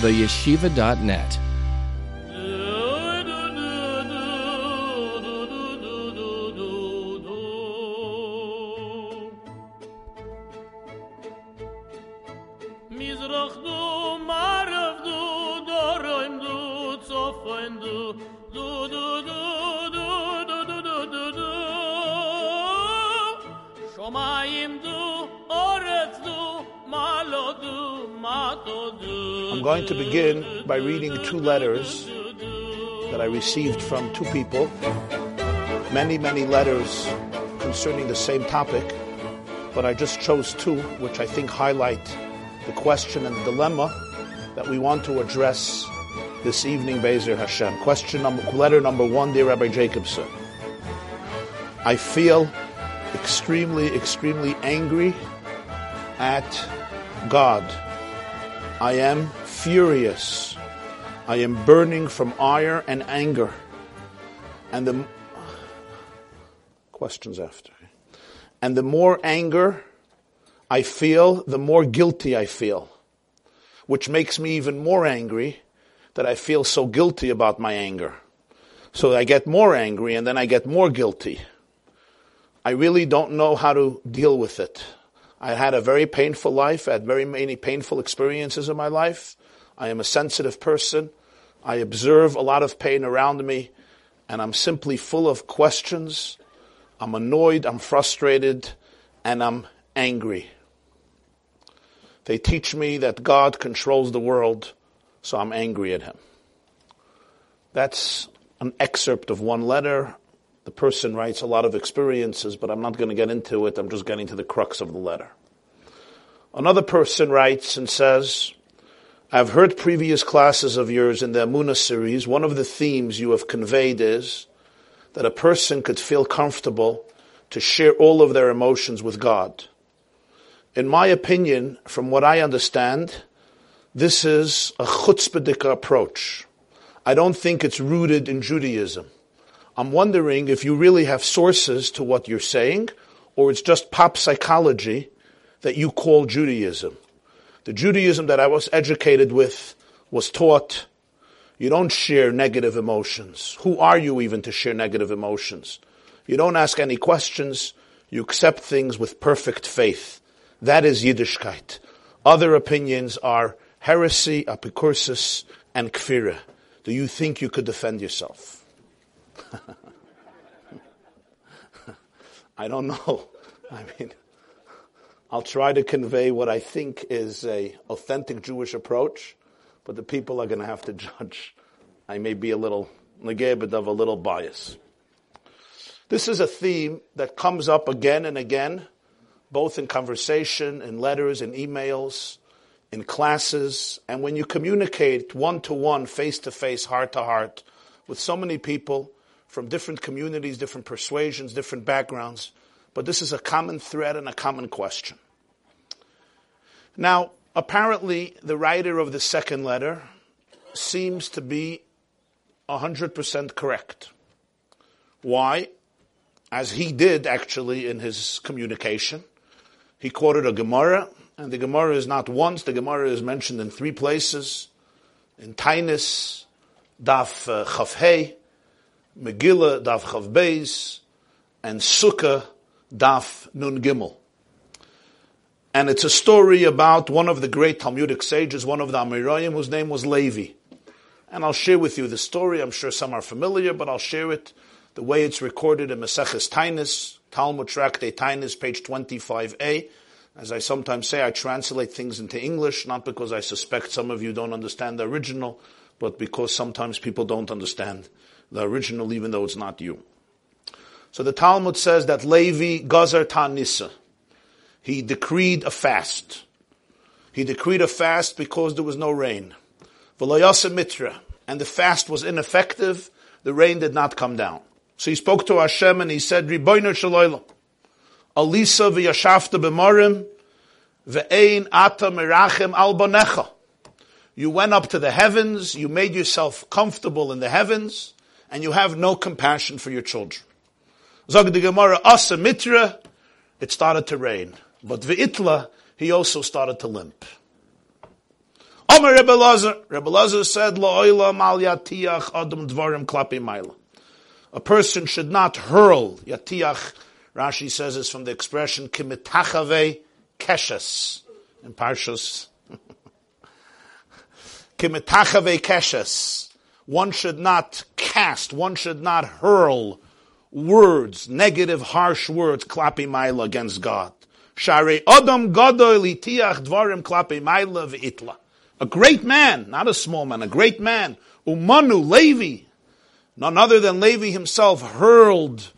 theyeshiva.net. by reading two letters that I received from two people. Many, many letters concerning the same topic, but I just chose two which I think highlight the question and the dilemma that we want to address this evening, Bezer Hashem. Question number, letter number one, dear Rabbi Jacobson. I feel extremely, extremely angry at God. I am furious. I am burning from ire and anger. And the questions after. And the more anger I feel, the more guilty I feel, which makes me even more angry that I feel so guilty about my anger. So I get more angry and then I get more guilty. I really don't know how to deal with it. I had a very painful life. I had very many painful experiences in my life. I am a sensitive person. I observe a lot of pain around me and I'm simply full of questions. I'm annoyed, I'm frustrated, and I'm angry. They teach me that God controls the world, so I'm angry at him. That's an excerpt of one letter. The person writes a lot of experiences, but I'm not going to get into it. I'm just getting to the crux of the letter. Another person writes and says, I've heard previous classes of yours in the Emunah series. One of the themes you have conveyed is that a person could feel comfortable to share all of their emotions with God. In my opinion, from what I understand, this is a chutzpahdik approach. I don't think it's rooted in Judaism. I'm wondering if you really have sources to what you're saying, or it's just pop psychology that you call Judaism. The Judaism that I was educated with was taught you don't share negative emotions. Who are you even to share negative emotions? You don't ask any questions. You accept things with perfect faith. That is Yiddishkeit. Other opinions are heresy, apicursus, and kfira. Do you think you could defend yourself? I don't know. I mean, I'll try to convey what I think is a authentic Jewish approach, but the people are going to have to judge. I may be a little negabed of a little bias. This is a theme that comes up again and again, both in conversation, in letters, in emails, in classes, and when you communicate one to one, face to face, heart to heart, with so many people from different communities, different persuasions, different backgrounds, but this is a common thread and a common question. Now, apparently, the writer of the second letter seems to be 100% correct. Why? As he did actually in his communication. He quoted a Gemara, and the Gemara is not once, the Gemara is mentioned in three places in Tainis, Daf uh, Chavhei, Megillah, Daf Chav Beis, and Sukkah, Daf Nun Gimel. And it's a story about one of the great Talmudic sages, one of the Amoraim, whose name was Levi. And I'll share with you the story. I'm sure some are familiar, but I'll share it the way it's recorded in Maseches Tainis, Talmud Tractate Tainis, page 25a. As I sometimes say, I translate things into English, not because I suspect some of you don't understand the original, but because sometimes people don't understand the original, even though it's not you. So the Talmud says that Levi Gazar Tanissa, he decreed a fast. He decreed a fast because there was no rain. V'layasa mitra, and the fast was ineffective, the rain did not come down. So he spoke to Hashem and he said, Riboiner Shaloylam, Alisa v'yashafta b'marim, ve'ein ata merachem al bonecha. You went up to the heavens, you made yourself comfortable in the heavens, and you have no compassion for your children. Zog the Gemara, Asa Mitra, it started to rain. But Ve'itla, he also started to limp. Omer Rebbe Lazar, Rebbe Lazar said, La'olam al yatiach adam dvarim klapi maila. A person should not hurl, yatiach, Rashi says is from the expression, kimitachave keshes, in Parshas. kimitachave keshes. One should not cast, one should not hurl words, negative, harsh words, klapi maila against God. Shari adam gadol itiach dvarim klapi maila. A great man, not a small man, a great man. Umanu, Levi, none other than Levi himself hurled,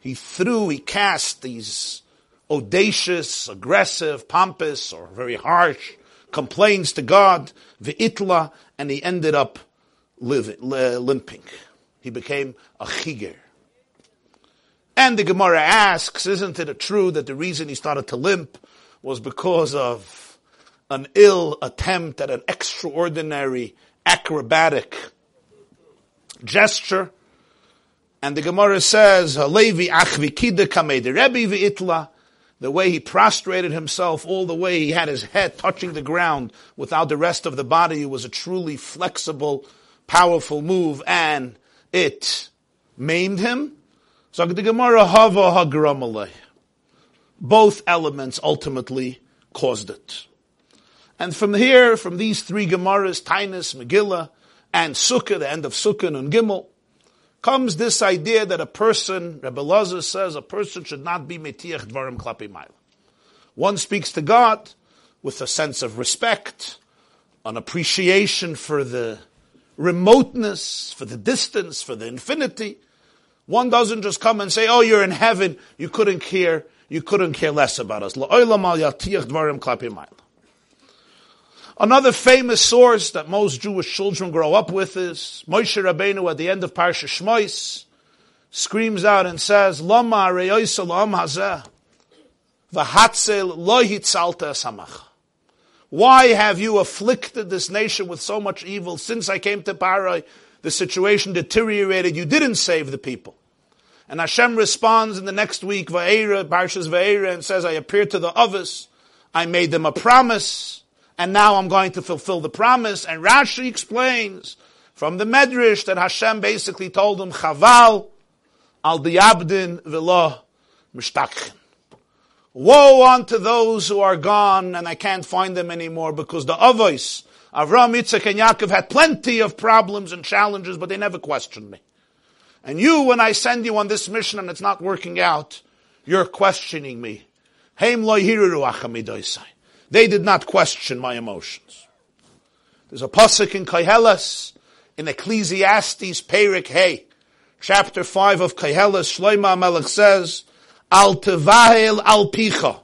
he threw, he cast these audacious, aggressive, pompous, or very harsh complaints to God, V'itla, and he ended up living, limping. He became a chiger. And the Gemara asks, isn't it true that the reason he started to limp was because of an ill attempt at an extraordinary acrobatic gesture. And the Gemara says, kamei the way he prostrated himself, all the way he had his head touching the ground without the rest of the body, it was a truly flexible, powerful move, and it maimed him. So the Gemara hava hagramalei. Both elements ultimately caused it. And from here, from these three Gemaras, Tainus, Megillah, and Sukkah, the end of Sukkah and Gimel, comes this idea that a person, Rebbe Lazar says, a person should not be metiach dvarim Klapimail. One speaks to God with a sense of respect, an appreciation for the remoteness, for the distance, for the infinity. One doesn't just come and say, oh, you're in heaven, you couldn't care, you couldn't care less about us. Another famous source that most Jewish children grow up with is Moshe Rabbeinu at the end of Parsha Shmois screams out and says, Lama reyoisa lam hazeh v'hatzel lo hitzalta. Why have you afflicted this nation with so much evil? Since I came to Parai, the situation deteriorated. You didn't save the people. And Hashem responds in the next week, Va'era, Parshas Va'era, and says, I appeared to the others. I made them a promise and now I'm going to fulfill the promise. And Rashi explains from the Medrash that Hashem basically told him, Chaval al diabdin v'lo mishtachin. Woe unto those who are gone and I can't find them anymore because the Avos, Avram, Yitzchak, and Yaakov had plenty of problems and challenges, but they never questioned me. And you, when I send you on this mission and it's not working out, you're questioning me. They did not question my emotions. There's a pasuk in Koheles, in Ecclesiastes, Perik Hey, chapter 5 of Koheles, Shloima Melech says, Al tevahel al picha.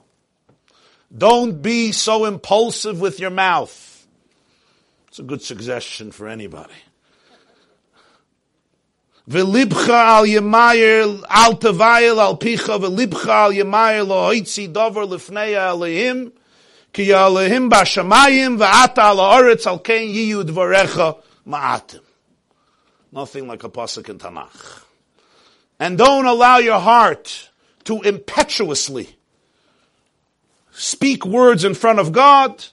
Don't be so impulsive with your mouth. It's a good suggestion for anybody. V'libcha al yemayir al tevayel al picha v'libcha al yemayir lo hoitzi dover lifnei alehim Ki yalehim bashamayim va'ata ala oretz al ken yiyu dvarecha ma'atim. Nothing like a pasuk in Tanakh. And don't allow your heart to impetuously speak words in front of God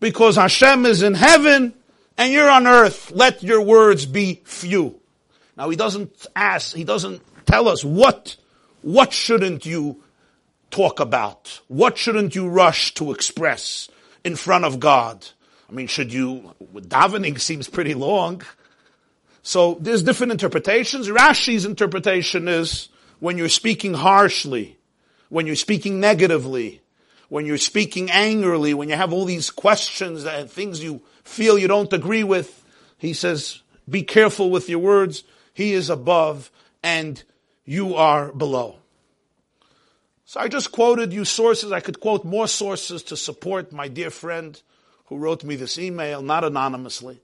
because Hashem is in heaven and you're on earth. Let your words be few. Now he doesn't ask, he doesn't tell us what, what shouldn't you talk about? What shouldn't you rush to express in front of God? I mean, should you, davening seems pretty long. So there's different interpretations. Rashi's interpretation is when you're speaking harshly, when you're speaking negatively, when you're speaking angrily, when you have all these questions and things you feel you don't agree with, he says, be careful with your words. He is above and you are below. So I just quoted you sources. I could quote more sources to support my dear friend who wrote me this email, not anonymously.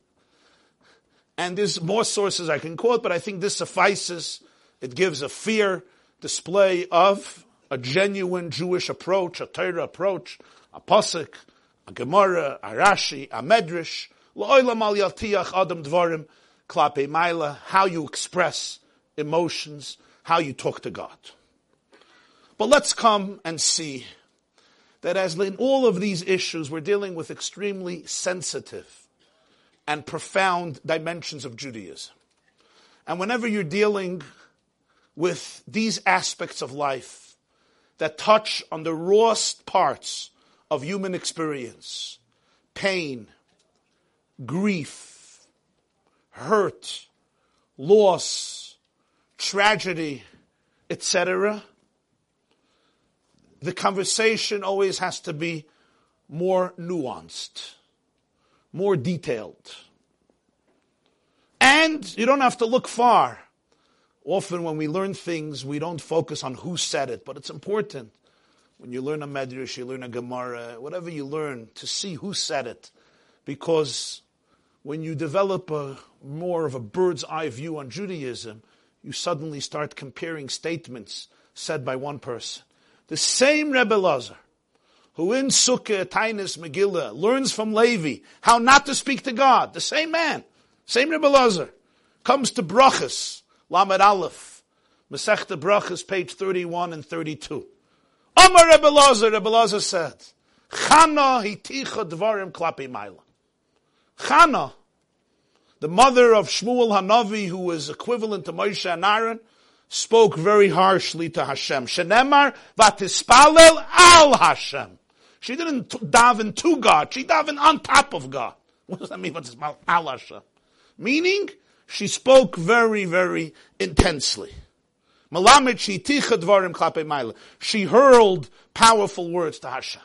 And there's more sources I can quote, but I think this suffices. It gives a fair display of a genuine Jewish approach, a Torah approach, a Pasuk, a Gemara, a Rashi, a Medrash, la'olam al adam dvarim, klape maila, how you express emotions, how you talk to God. But let's come and see that as in all of these issues, we're dealing with extremely sensitive and profound dimensions of Judaism. And whenever you're dealing with these aspects of life that touch on the rawest parts of human experience, pain, grief, hurt, loss, tragedy, etc., the conversation always has to be more nuanced, more detailed. And you don't have to look far. Often when we learn things, we don't focus on who said it, but it's important. When you learn a Medrash, you learn a Gemara, whatever you learn, to see who said it. Because when you develop a more of a bird's eye view on Judaism, you suddenly start comparing statements said by one person. The same Rebbe Lazar, who in Sukkah, Tainis, Megillah, learns from Levi how not to speak to God, the same man, same Rebbe Lazar, comes to Brachas, Lamed Aleph, Masechta Brachas, page 31 and 32. Amar Rebbe Lazar, Rebbe Lazar said, Chana hiticha dvarim klapi maila. Chana, the mother of Shmuel Hanavi, who was equivalent to Moshe and Aaron, spoke very harshly to Hashem. Shenemar vatispalel al Hashem. She didn't daven to God. She davened on top of God. What does that mean? Vatispalel al Hashem. Meaning, she spoke very, very intensely. She hurled powerful words to Hashem.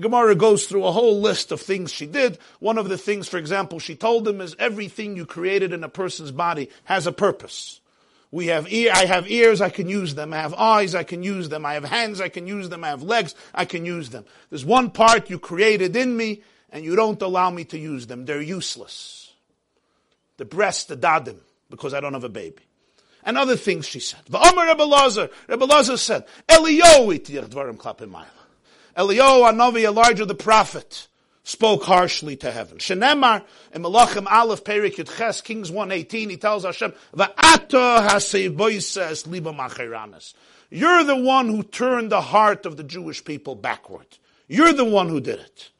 Gemara goes through a whole list of things she did. One of the things, for example, she told him is everything you created in a person's body has a purpose. We have ear, I have ears, I can use them. I have eyes, I can use them. I have hands, I can use them. I have legs, I can use them. There's one part you created in me and you don't allow me to use them. They're useless. The breast, the dadim, because I don't have a baby. And other things she said. V'omer Rebbe Lazar, Rebbe Lazar said, Eliyahu Eliyahu Anavi, Elijah the prophet, spoke harshly to heaven. Shenemar, in Malachim Aleph Perik Ches, Kings 118, he tells Hashem, Va'ata haseiboises liba machiranis. You're the one who turned the heart of the Jewish people backward. You're the one who did it.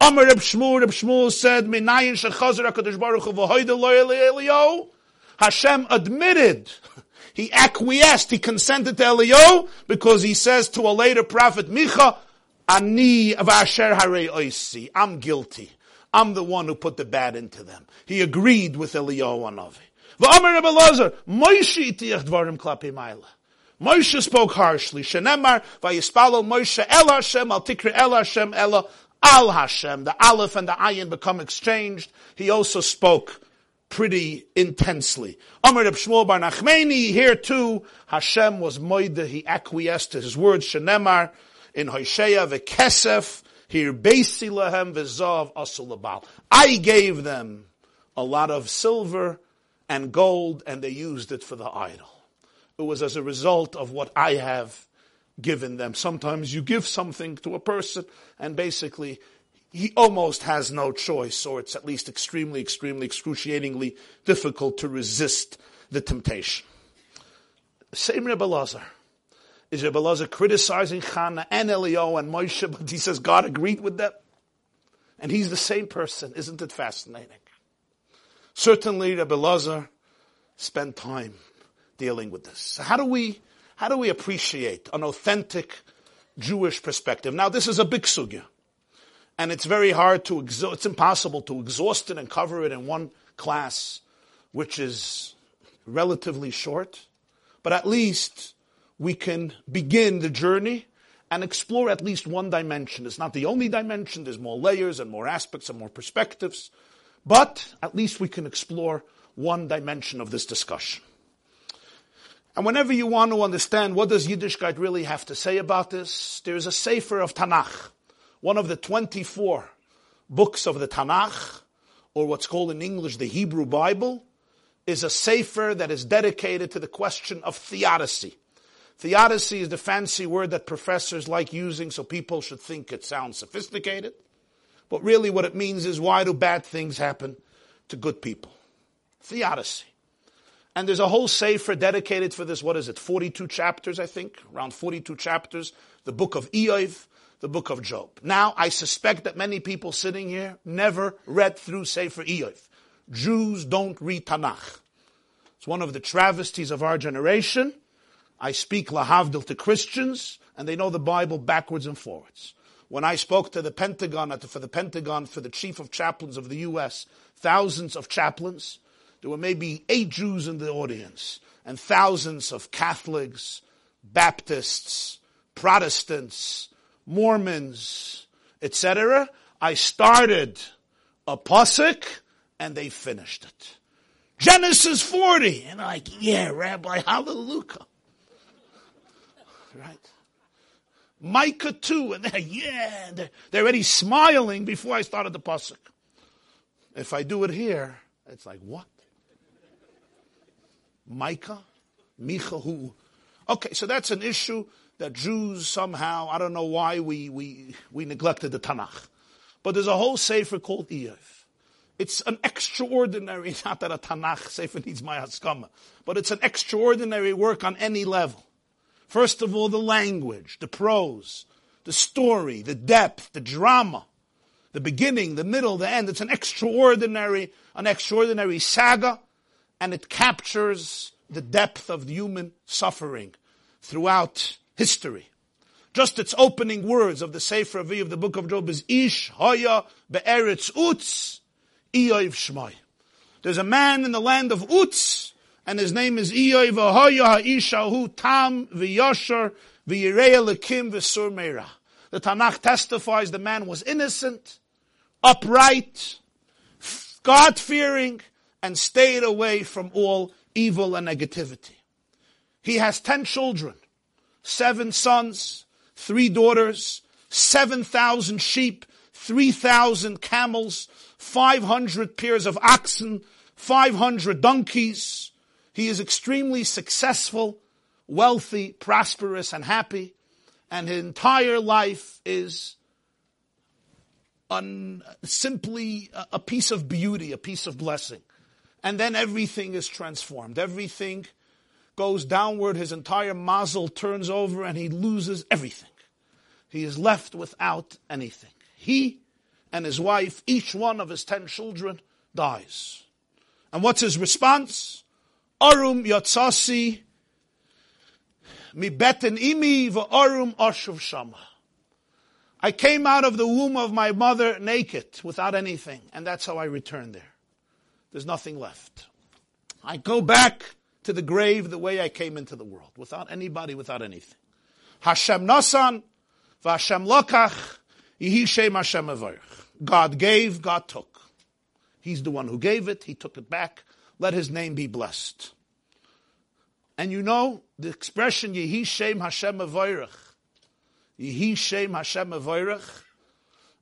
Amar Reb Shmuel, Reb Shmuel said, Minayin shechazer HaKadosh Baruch Hu v'hoida lo Eliyahu. Hashem admitted, he acquiesced, he consented to Eliyahu because he says to a later prophet, Micha, Ani avasher hare oisi. I'm guilty. I'm the one who put the bad into them. He agreed with Eliyahu Anavi. V'amer Rebbe Lazar, Moshe itiach dvarim klapi maila. Moshe spoke harshly. Shenemar vayispalo Moshe el Hashem al tikre el Hashem ela al Hashem. The aleph and the ayin become exchanged. He also spoke pretty intensely. Amr Reb Shmuel Bar Nachmeni, here too, Hashem was moide, he acquiesced to his words, Shenemar, in Hosea v'kesef here basi lahem v'zav asulabal. I gave them a lot of silver and gold, and they used it for the idol. It was as a result of what I have given them. Sometimes you give something to a person, and basically he almost has no choice, or it's at least extremely, extremely, excruciatingly difficult to resist the temptation. Same Rebbe Lazar. Is Rebbe Lazar criticizing Chana and Eliyahu and Moshe, but he says God agreed with them? And he's the same person. Isn't it fascinating? Certainly Rebbe Lazar spent time dealing with this. How do we, how do we appreciate an authentic Jewish perspective? Now this is a big sugya. And it's very hard to, exhaust, it's impossible to exhaust it and cover it in one class, which is relatively short. But at least we can begin the journey and explore at least one dimension. It's not the only dimension, there's more layers and more aspects and more perspectives, but at least we can explore one dimension of this discussion. And whenever you want to understand what does Yiddishkeit really have to say about this, there's a Sefer of Tanakh, one of the 24 books of the Tanakh, or what's called in English the Hebrew Bible, is a Sefer that is dedicated to the question of theodicy. Theodicy is the fancy word that professors like using so people should think it sounds sophisticated. But really what it means is why do bad things happen to good people? Theodicy. And there's a whole sefer dedicated for this, what is it, 42 chapters, I think, around 42 chapters, the book of Eov, the book of Job. Now, I suspect that many people sitting here never read through Sefer Eov. Jews don't read Tanakh. It's one of the travesties of our generation. I speak lahavdil to Christians, and they know the Bible backwards and forwards. When I spoke to the Pentagon, for the Pentagon, for the chief of chaplains of the U.S., thousands of chaplains, there were maybe eight Jews in the audience, and thousands of Catholics, Baptists, Protestants, Mormons, etc. I started a pasuk, and they finished it. Genesis 40. And I'm like, yeah, Rabbi, hallelujah. Right? Micah 2. And they're, yeah, they're, they're already smiling before I started the pasuk. If I do it here, it's like, what? Micah? Micha who? Okay, so that's an issue that Jews somehow, I don't know why we, we, we neglected the Tanakh. But there's a whole sefer called Iyov. It's an extraordinary, not that a Tanakh Sefer needs my haskama, but it's an extraordinary work on any level. First of all, the language, the prose, the story, the depth, the drama, the beginning, the middle, the end. It's an extraordinary, an extraordinary saga, and it captures the depth of human suffering throughout history. Just its opening words of the Sefer Avi of the book of Job is Ish Hoya Be'eretz Utz Iyov Shmai. There's a man in the land of Utz, and his name is Iyov Ahoya Ha'ishahu Tam V'Yosher V'Yirei Lekim V'Sur Meira. The Tanakh testifies the man was innocent, upright, God-fearing, and stayed away from all evil and negativity. He has ten children, seven sons, three daughters, 7,000 sheep, 3,000 camels, 500 pairs of oxen, 500 donkeys. He is extremely successful, wealthy, prosperous, and happy. And his entire life is un, simply a piece of beauty, a piece of blessing. And then everything is transformed. Everything goes downward. His entire mazel turns over and he loses everything. He is left without anything. He and his wife, each one of his ten children, dies. And what's his response? Arum yatsasi mi beten imi arum ashuv shama. I came out of the womb of my mother naked, without anything, and that's how I returned there. There's nothing left. I go back to the grave the way I came into the world, without anybody, without anything. Hashem nasan, v'Hashem lokach, yihi shem Hashem. God gave, God took. He's the one who gave it, He took it back. Let His name be blessed. And you know, the expression Yehi Shem Hashem Avorach, Yehi Shem Hashem Avorach,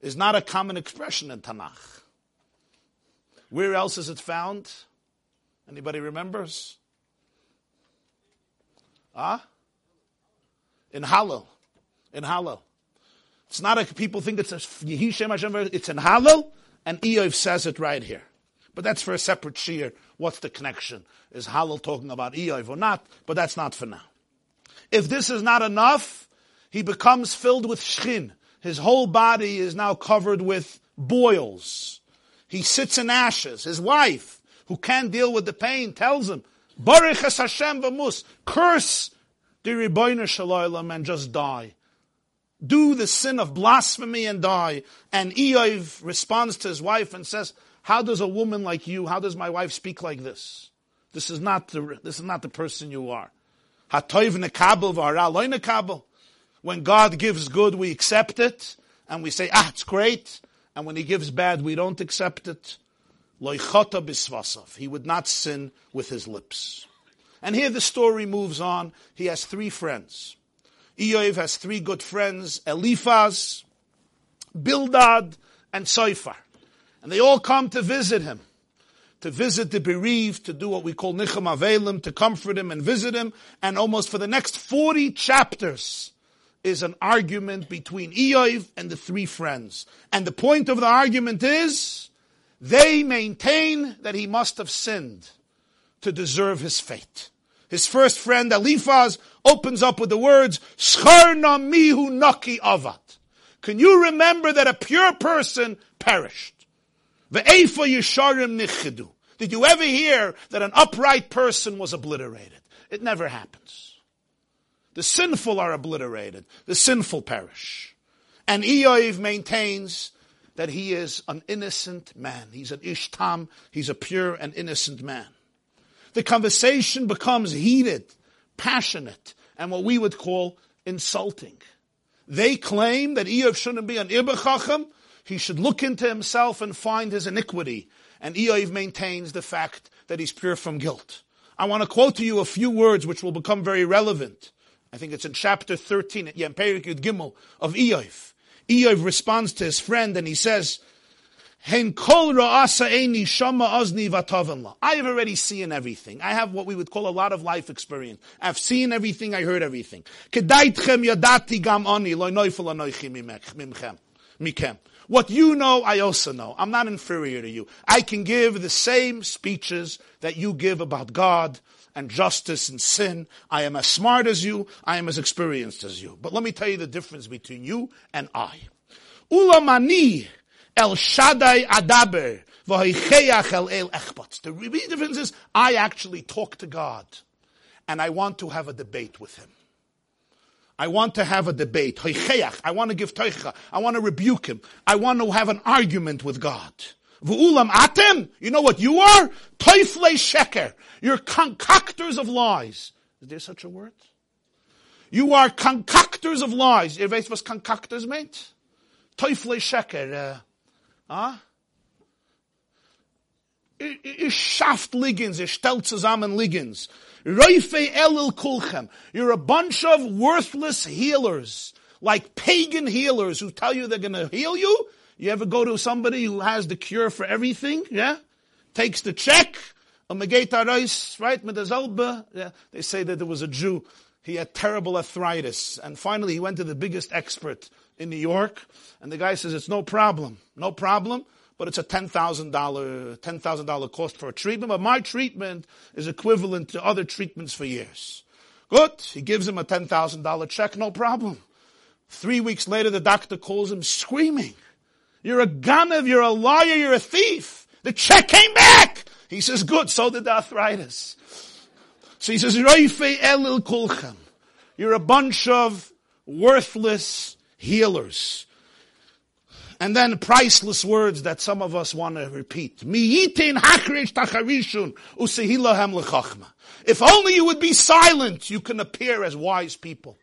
is not a common expression in Tanakh. Where else is it found? Anybody remembers? Ah? In Hallel. In Hallel. It's not a, people think it's a Yehi Shem Hashem, it's in Hallel, and Eov says it right here. But that's for a separate shear. What's the connection? Is Hallel talking about Eov or not? But that's not for now. If this is not enough, he becomes filled with shchin. His whole body is now covered with boils. He sits in ashes. His wife, who can't deal with the pain, tells him, Baruch Hashem v'mus, curse the Rebbeinu Shalom and just die do the sin of blasphemy and die. And Eov responds to his wife and says, how does a woman like you, how does my wife speak like this? This is not the, this is not the person you are. When God gives good, we accept it, and we say, ah, it's great. And when he gives bad, we don't accept it. He would not sin with his lips. And here the story moves on. He has three friends. Eov has three good friends, Eliphaz, Bildad, and Soifar. And they all come to visit him, to visit the bereaved, to do what we call Nicham Avelim, to comfort him and visit him. And almost for the next 40 chapters is an argument between Eov and the three friends. And the point of the argument is, they maintain that he must have sinned to deserve his fate. His first friend, Eliphaz, opens up with the words, Scharna mihu naki avat. Can you remember that a pure person perished? Yisharim. Did you ever hear that an upright person was obliterated? It never happens. The sinful are obliterated. The sinful perish. And Eoiv maintains that he is an innocent man. He's an ishtam. He's a pure and innocent man. The conversation becomes heated, passionate, and what we would call insulting. They claim that Eoiv shouldn't be an Irbachacham. He should look into himself and find his iniquity. And Eoiv maintains the fact that he's pure from guilt. I want to quote to you a few words which will become very relevant. I think it's in chapter 13 at Yemperik Yud Gimel of Eoiv. Eoiv responds to his friend and he says, I have already seen everything. I have what we would call a lot of life experience. I've seen everything, I heard everything. What you know, I also know. I'm not inferior to you. I can give the same speeches that you give about God and justice and sin. I am as smart as you. I am as experienced as you. But let me tell you the difference between you and I. Ulamani el Shaddai adaber The difference is I actually talk to God and I want to have a debate with Him. I want to have a debate. I want to give teicha. I want to rebuke him. I want to have an argument with God. V'ulam atem, you know what you are? Teufle sheker. You're concoctors of lies. Is there such a word? You are concoctors of lies. Ihr weißt, was concoctors meant? Teufle sheker. Uh, Ihr schafft Liggins, ihr stellt zusammen Liggins. Roife elil kulchem. You're a bunch of worthless healers, like pagan healers who tell you they're gonna heal you. You ever go to somebody who has the cure for everything? Yeah? Takes the check, right? Yeah. They say that there was a Jew. He had terrible arthritis. And finally he went to the biggest expert in New York. And the guy says, it's no problem. No problem but it's a $10,000, $10,000 cost for a treatment, but my treatment is equivalent to other treatments for years. Good. He gives him a $10,000 check, no problem. Three weeks later, the doctor calls him screaming. You're a ganav, you're a liar, you're a thief. The check came back. He says, good, so did the arthritis. So he says, elil kulchem. You're a bunch of worthless healers. And then priceless words that some of us want to repeat. If only you would be silent, you can appear as wise people.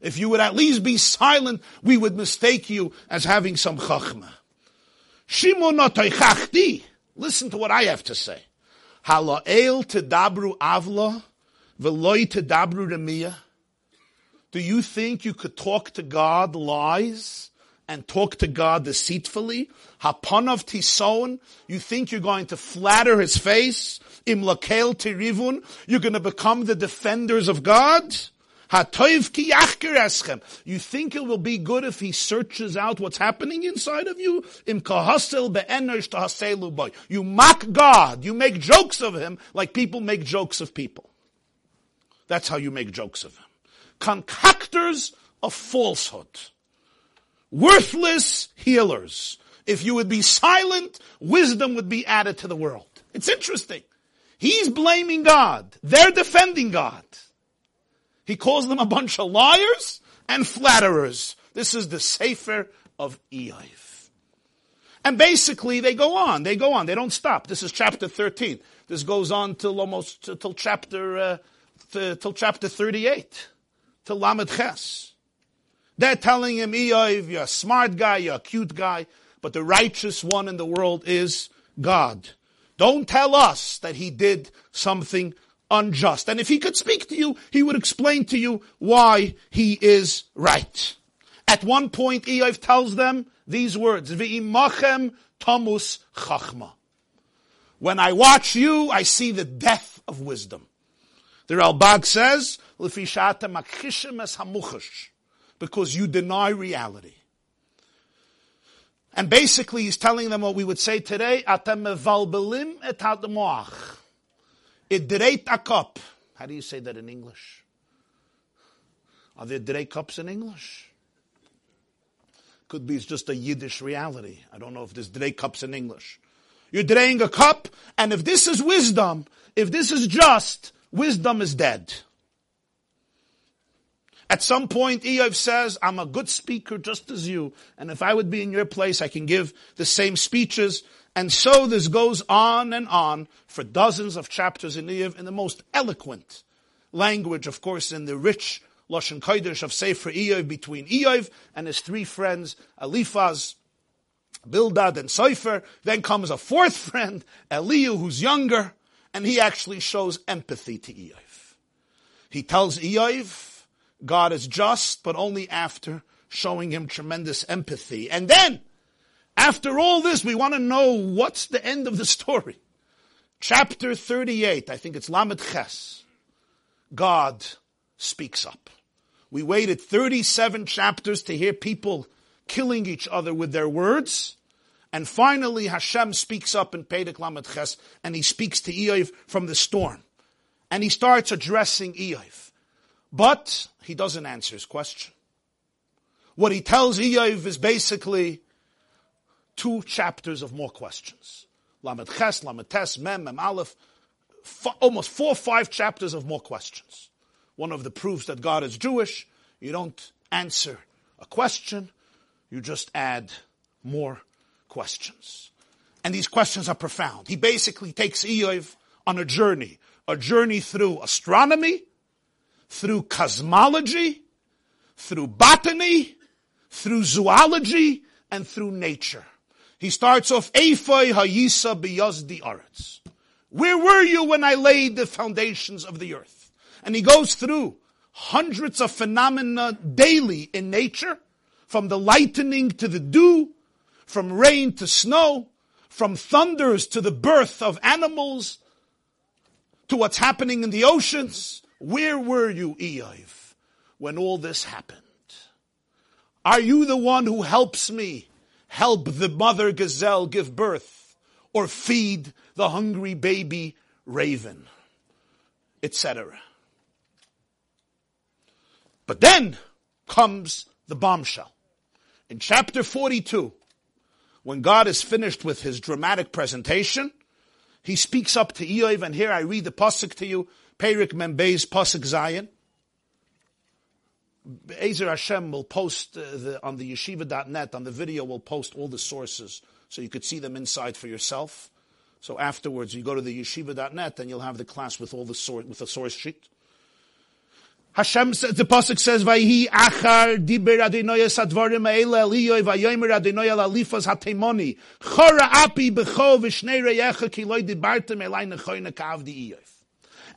If you would at least be silent, we would mistake you as having some chachma. Listen to what I have to say. Hala'el tedabru avla, veloy tedabru remiyah. Do you think you could talk to God lies? And talk to God deceitfully? Hapanov tison, you think you're going to flatter his face? Imlakel tirivun, you're going to become the defenders of God? Ki You think it will be good if he searches out what's happening inside of you? Im. You mock God. You make jokes of him like people make jokes of people. That's how you make jokes of him. Concoctors of falsehood worthless healers. If you would be silent, wisdom would be added to the world. It's interesting. He's blaming God. They're defending God. He calls them a bunch of liars and flatterers. This is the Sefer of Eiv. And basically they go on, they go on, they don't stop. This is chapter 13. This goes on till almost, till chapter, uh, till chapter 38. Till Lamed Ches. They're telling him, Eoiv, you're a smart guy, you're a cute guy, but the righteous one in the world is God. Don't tell us that he did something unjust. And if he could speak to you, he would explain to you why he is right. At one point, Eoiv tells them these words, V'imachem tomus chachma. When I watch you, I see the death of wisdom. The Ralbag says, Because you deny reality. And basically he's telling them what we would say today, atem mevalbelim et. Idreit a cup. How do you say that in English? Are there drei cups in English? Could be it's just a Yiddish reality. I don't know if there's drei cups in English. You're draining a cup, and if this is wisdom, if this is just, wisdom is dead. At some point, Eov says, I'm a good speaker just as you, and if I would be in your place, I can give the same speeches. And so this goes on and on for dozens of chapters in Eov in the most eloquent language, of course, in the rich Lashon Kodesh of Sefer Eov between Eov and his three friends, Eliphaz, Bildad, and Sefer. Then comes a fourth friend, Eliu, who's younger, and he actually shows empathy to Eov. He tells Eov, God is just, but only after showing him tremendous empathy. And then, after all this, we want to know what's the end of the story. Chapter 38, I think it's Lamed Ches. God speaks up. We waited 37 chapters to hear people killing each other with their words. And finally, Hashem speaks up in Pedek Lamed Ches, and he speaks to Eiv from the storm. And he starts addressing Eiv. But he doesn't answer his question. What he tells Eov is basically two chapters of more questions. Lamed Ches, Lamed Tes, Mem, Mem Aleph, almost four or five chapters of more questions. One of the proofs that God is Jewish, you don't answer a question, you just add more questions. And these questions are profound. He basically takes Eov on a journey, a journey through astronomy, through cosmology, through botany, through zoology, and through nature. He starts off, Eifoi hayisa biyazdi aretz. Where were you when I laid the foundations of the earth? And he goes through hundreds of phenomena daily in nature, from the lightning to the dew, from rain to snow, from thunders to the birth of animals, to what's happening in the oceans, where were you, Eiv, when all this happened? Are you the one who helps me help the mother gazelle give birth or feed the hungry baby raven, etc.? But then comes the bombshell. In chapter 42, when God is finished with his dramatic presentation, he speaks up to Eiv, and here I read the pasuk to you Perik Membeis Pasuk Zion. Ezer Hashem will post uh, the, on the yeshiva.net, on the video, will post all the sources so you could see them inside for yourself. So afterwards, you go to the yeshiva.net and you'll have the class with all the source, with the source sheet. Hashem says, the pasuk says, "Vayhi achar diber Adonai sadvarim eile eliyoy vayomer Adonai lalifas hatemoni chora api becho v'shnei reyecha ki dibartem elay nechoyne kavdi iyoy."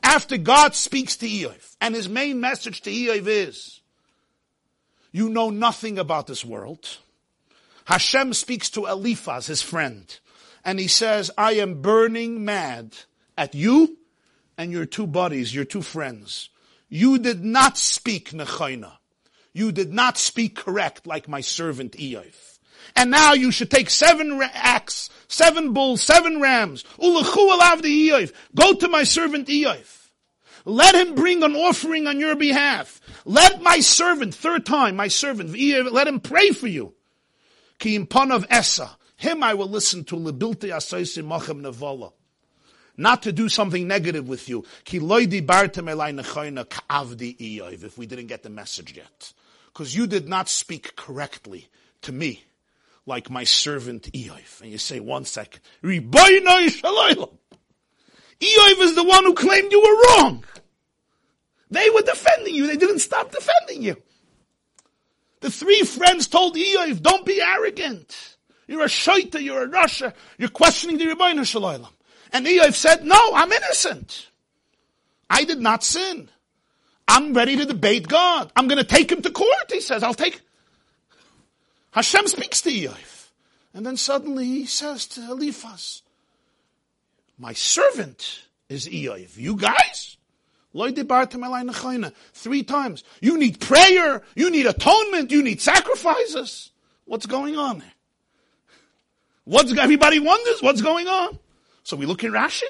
After God speaks to Eov, and his main message to Eov is, you know nothing about this world. Hashem speaks to Eliphaz, his friend, and he says, I am burning mad at you and your two buddies, your two friends. You did not speak Nechaina. You did not speak correct like my servant Eov. And now you should take seven acts, seven bulls, seven rams. Go to my servant Eoif. Let him bring an offering on your behalf. Let my servant, third time, my servant, let him pray for you. Ki of Esa. Him I will listen to. Lebilte asoisi machem nevola. Not to do something negative with you. Ki loidi bartem elai nechoina ka'avdi If we didn't get the message yet. Because you did not speak correctly to me like my servant Eoif. And you say, one second. Eoif is the one who claimed you were wrong. They were defending you. They didn't stop defending you. The three friends told Eoif, don't be arrogant. You're a shaita, you're a Russia, you're questioning the Riboinoi Shalaylam. And Eoif said, no, I'm innocent. I did not sin. I'm ready to debate God. I'm going to take him to court, he says. I'll take, Hashem speaks to Eof. And then suddenly he says to Eliphaz, my servant is Eof. You guys? Three times. You need prayer. You need atonement. You need sacrifices. What's going on there? What's, everybody wonders what's going on. So we look in Rashi.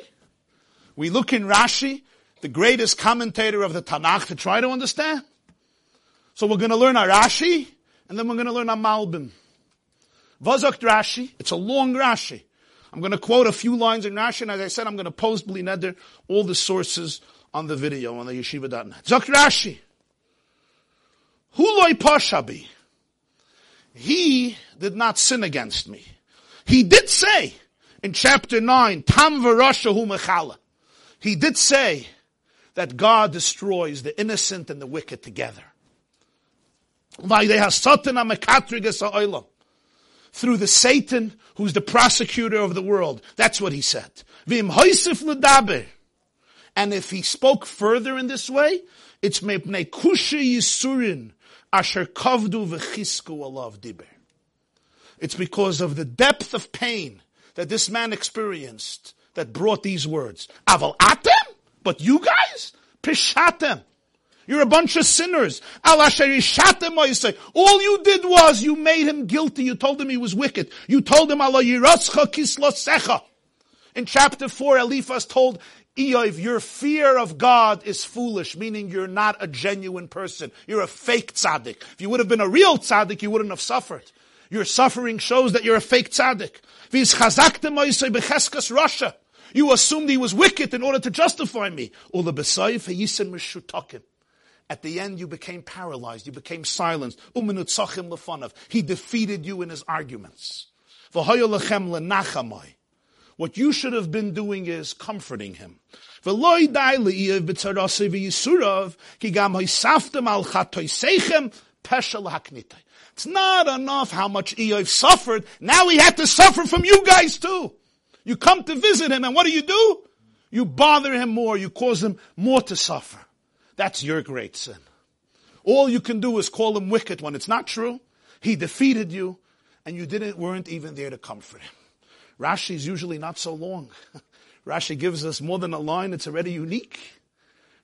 We look in Rashi, the greatest commentator of the Tanakh, to try to understand. So we're going to learn our Rashi, and then we're going to learn a Malbim. Vazak Rashi, it's a long Rashi. I'm going to quote a few lines in Rashi, and as I said, I'm going to post Bli Neder, all the sources on the video on the yeshiva.net. Zok Rashi. Huloi pashabi. He did not sin against me. He did say in chapter 9, Tam v'rasha mechala. He did say that God destroys the innocent and the wicked together. Through the Satan who's the prosecutor of the world. That's what he said. And if he spoke further in this way, it's kusha yisurin asher kavdu diber. It's because of the depth of pain that this man experienced that brought these words. Aval atem? But you guys? Pishatem. You're a bunch of sinners. All you did was you made him guilty. You told him he was wicked. You told him Allah In chapter 4, Eliphaz told Eov, your fear of God is foolish, meaning you're not a genuine person. You're a fake tzaddik. If you would have been a real tzaddik, you wouldn't have suffered. Your suffering shows that you're a fake tzaddik. rasha. You assumed he was wicked in order to justify me. At the end, you became paralyzed. You became silenced. Umm he defeated you in his arguments. What you should have been doing is comforting him. It's not enough how much Eov suffered. Now he had to suffer from you guys too. You come to visit him and what do you do? You bother him more. You cause him more to suffer. That's your great sin. All you can do is call him wicked when it's not true. He defeated you and you didn't, weren't even there to comfort him. Rashi is usually not so long. Rashi gives us more than a line, it's already unique.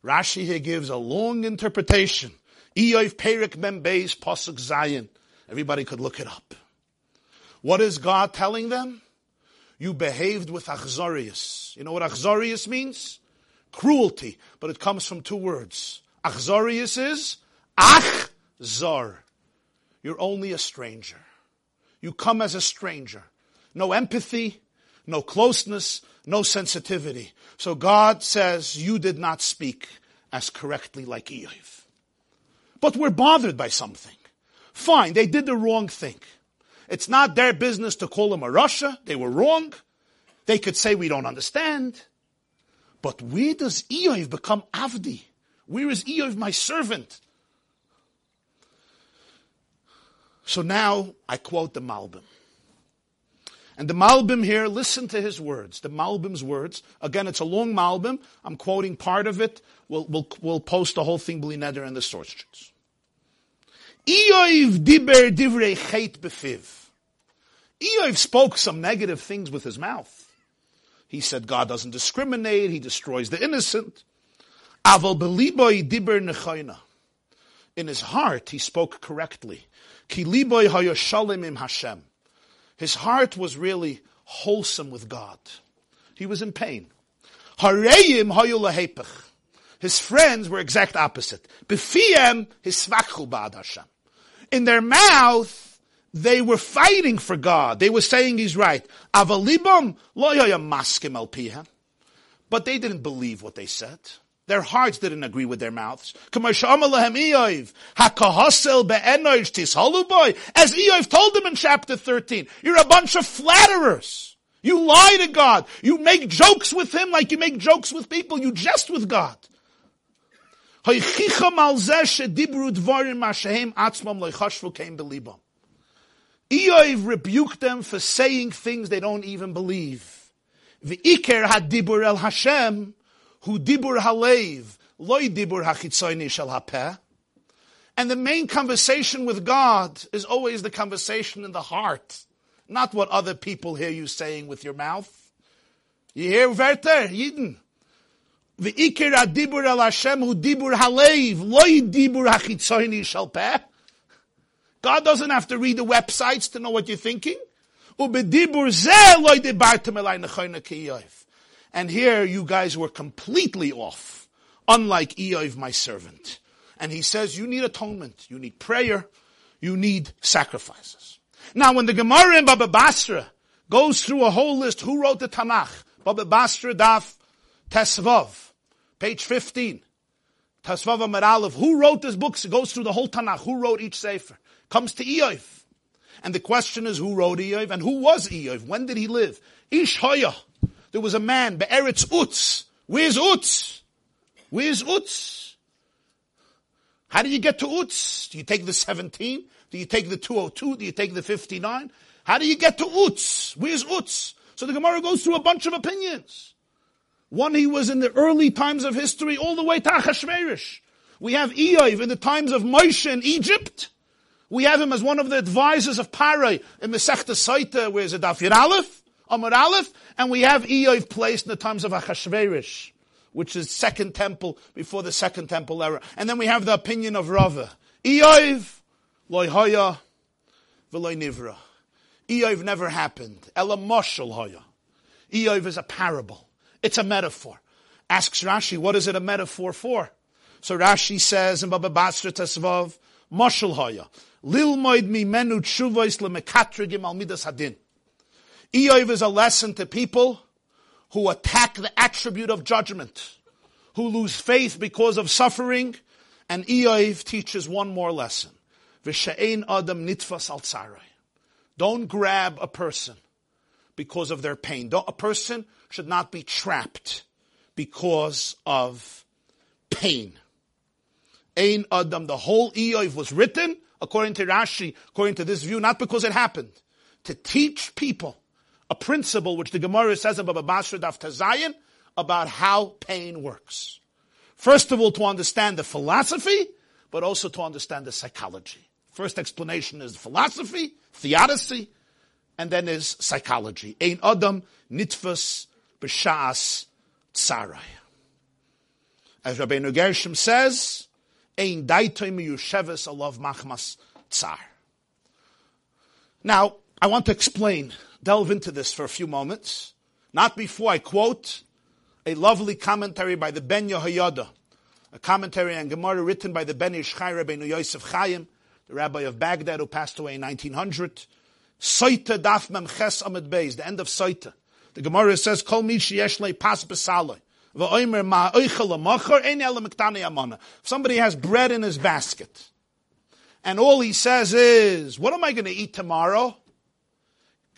Rashi here gives a long interpretation. Eoif Perik Membeis Pasuk Zayin. Everybody could look it up. What is God telling them? You behaved with achzorius. You know what achzorius means? Cruelty. But it comes from two words. Achzorius is achzor. You're only a stranger. You come as a stranger no empathy, no closeness, no sensitivity. So God says, you did not speak as correctly like Eov. But we're bothered by something. Fine, they did the wrong thing. It's not their business to call them a rasha. They were wrong. They could say we don't understand. But where does Eov become Avdi? Where is Eov my servant? So now I quote the Malbim. And the Malbim here, listen to his words, the Malbim's words. Again, it's a long Malbim. I'm quoting part of it. We'll, we'll, we'll post the whole thing, Bli Neder, in the source sheets. Eoiv diber divrei chet befiv. Eoiv spoke some negative things with his mouth. He said God doesn't discriminate, he destroys the innocent. In his heart, he spoke correctly. His heart was really wholesome with God. He was in pain. His friends were exact opposite. In their mouth, they were fighting for God. They were saying he's right. But they didn't believe what they said. Their hearts didn't agree with their mouths. As Eoiv told them in chapter 13, you're a bunch of flatterers. You lie to God. You make jokes with Him like you make jokes with people. You jest with God. Eoiv rebuked them for saying things they don't even believe. the V'iker hadibur el Hashem Hu dibur halev, loy dibur hachitzoni shel. And the main conversation with God is always the conversation in the heart, not what other people hear you saying with your mouth. You hear Werter, Yidden? V'ikir adibur al Hashem hu dibur halev, loy dibur hachitzoni shel. God doesn't have to read the websites to know what you're thinking. And here you guys were completely off, unlike Eov, my servant. And he says, you need atonement, you need prayer, you need sacrifices. Now when the Gemara in Baba Basra goes through a whole list. Who wrote the Tanakh? Baba Basra Daf Tesvav, page 15. Tesvav Amar Who wrote this book? It goes through the whole Tanakh. Who wrote each Sefer? Comes to Eoif. And the question is, who wrote Eoif and who was Eoif? When did he live? Ish Hoya. There was a man, Be'eretz Utz. Where's Utz? Where's Utz? How do you get to Utz? Do you take the 17? Do you take the 202? Do you take the 59? How do you get to Utz? Where's Utz? So the Gemara goes through a bunch of opinions. One, he was in the early times of history, all the way to Achashverosh. We have Eiv in the times of Moshe in Egypt. We have him as one of the advisors of Paray in Masechta Saita, where is it Dafir Aleph, Amar Aleph, and we have Eiv placed in the times of Achashverosh, which is second temple before the second temple era. And then we have the opinion of Rava. Eiv, loy hoya, v'loy nivra. Eiv never happened. Ela moshel hoya. Eiv is a parable. It's a metaphor. Asks Rashi, what is it a metaphor for? So Rashi says in Baba Basra Tesvav, moshel hoya. Lil moid mi menu tshuvois le mekatrigim al midas hadin. Eiv is a lesson to people who attack the attribute of judgment, who lose faith because of suffering, and Eiv teaches one more lesson. V'she'ein adam nitfas al. Don't grab a person because of their pain. Don't, a person should not be trapped because of pain. Ein adam, the whole Eiv was written, according to Rashi, according to this view, not because it happened, to teach people a principle which the Gemara says about Basra Daf Tazayin about how pain works. First of all, to understand the philosophy, but also to understand the psychology. First explanation is philosophy, theodicy, and then is psychology. Ein Adam nitfas b'shas tsarai. As Rabbi Gershom says, Ein daitoy miyusheves alav machmas tsar. Now, I want to explain delve into this for a few moments. Not before I quote a lovely commentary by the Ben Yehoyada, a commentary on Gemara written by the Ben Ish Chai Rabbeinu Yosef Chaim, the rabbi of Baghdad who passed away in 1900. Soita daf mem ches amid beis, the end of Soita. The Gemara says, Kol mi sheyesh le pas besaloi. If somebody has bread in his basket, and all he says is, what am I going to eat tomorrow?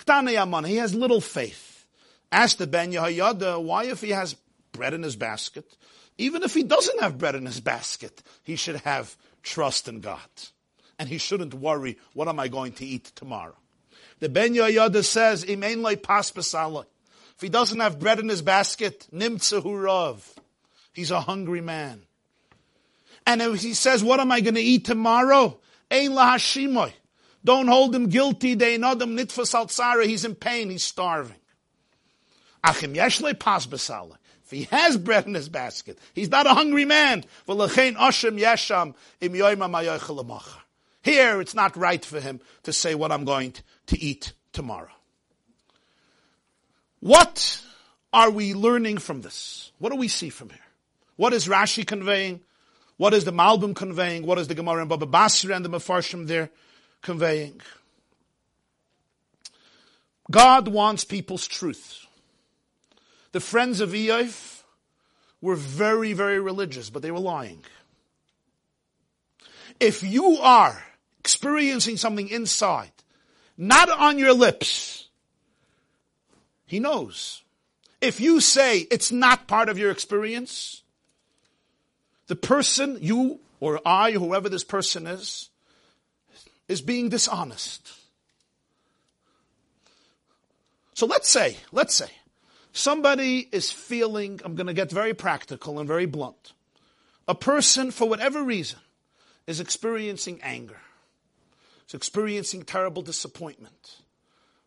He has little faith. Ask the Ben Yehoyada, why if he has bread in his basket, even if he doesn't have bread in his basket, he should have trust in God. And he shouldn't worry, what am I going to eat tomorrow? The Ben Yehoyada says, Imein pas He doesn't have bread in his basket, nimtzahu rav. He's a hungry man. And if he says, what am I going to eat tomorrow? Ein lahashimoy. Don't hold him guilty. Them nitfas altzara. He's in pain. He's starving. Achim yeshle pas besala. If he has bread in his basket, he's not a hungry man. yesham im Here, it's not right for him to say what I'm going to eat tomorrow. What are we learning from this? What do we see from here? What is Rashi conveying? What is the Malbim conveying? What is the Gemara and Baba Basra and the Mefarshim there conveying. God wants people's truth. The friends of Eiv were very, very religious, but they were lying. If you are experiencing something inside, not on your lips, he knows. If you say it's not part of your experience, the person, you or I, whoever this person is, is being dishonest. So let's say, let's say, somebody is feeling, I'm going to get very practical and very blunt. A person, for whatever reason, is experiencing anger, is experiencing terrible disappointment,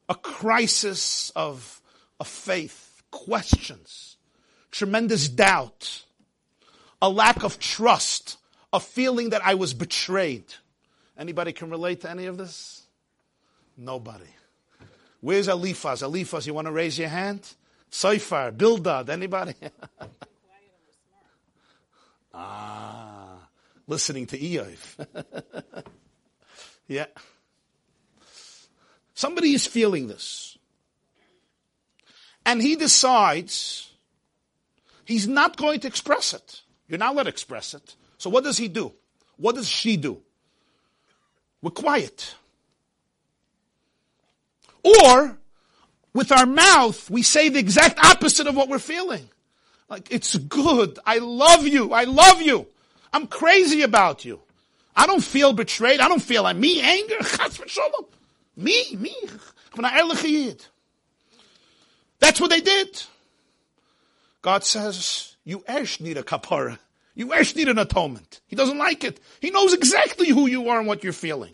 a crisis of, of faith, questions, tremendous doubt, a lack of trust, a feeling that I was betrayed. Anybody can relate to any of this? Nobody. Where's Eliphaz? Eliphaz, you want to raise your hand? Seifar, Bildad, anybody? ah, listening to Eiv. yeah. Somebody is feeling this. And he decides he's not going to express it. You're not allowed to express it. So what does he do? What does she do? We're quiet. Or, with our mouth, we say the exact opposite of what we're feeling. Like, it's good. I love you. I love you. I'm crazy about you. I don't feel betrayed. I don't feel like me anger. Me, me. That's what they did. God says, you esh need a kapara. You esh need an atonement. He doesn't like it. He knows exactly who you are and what you're feeling.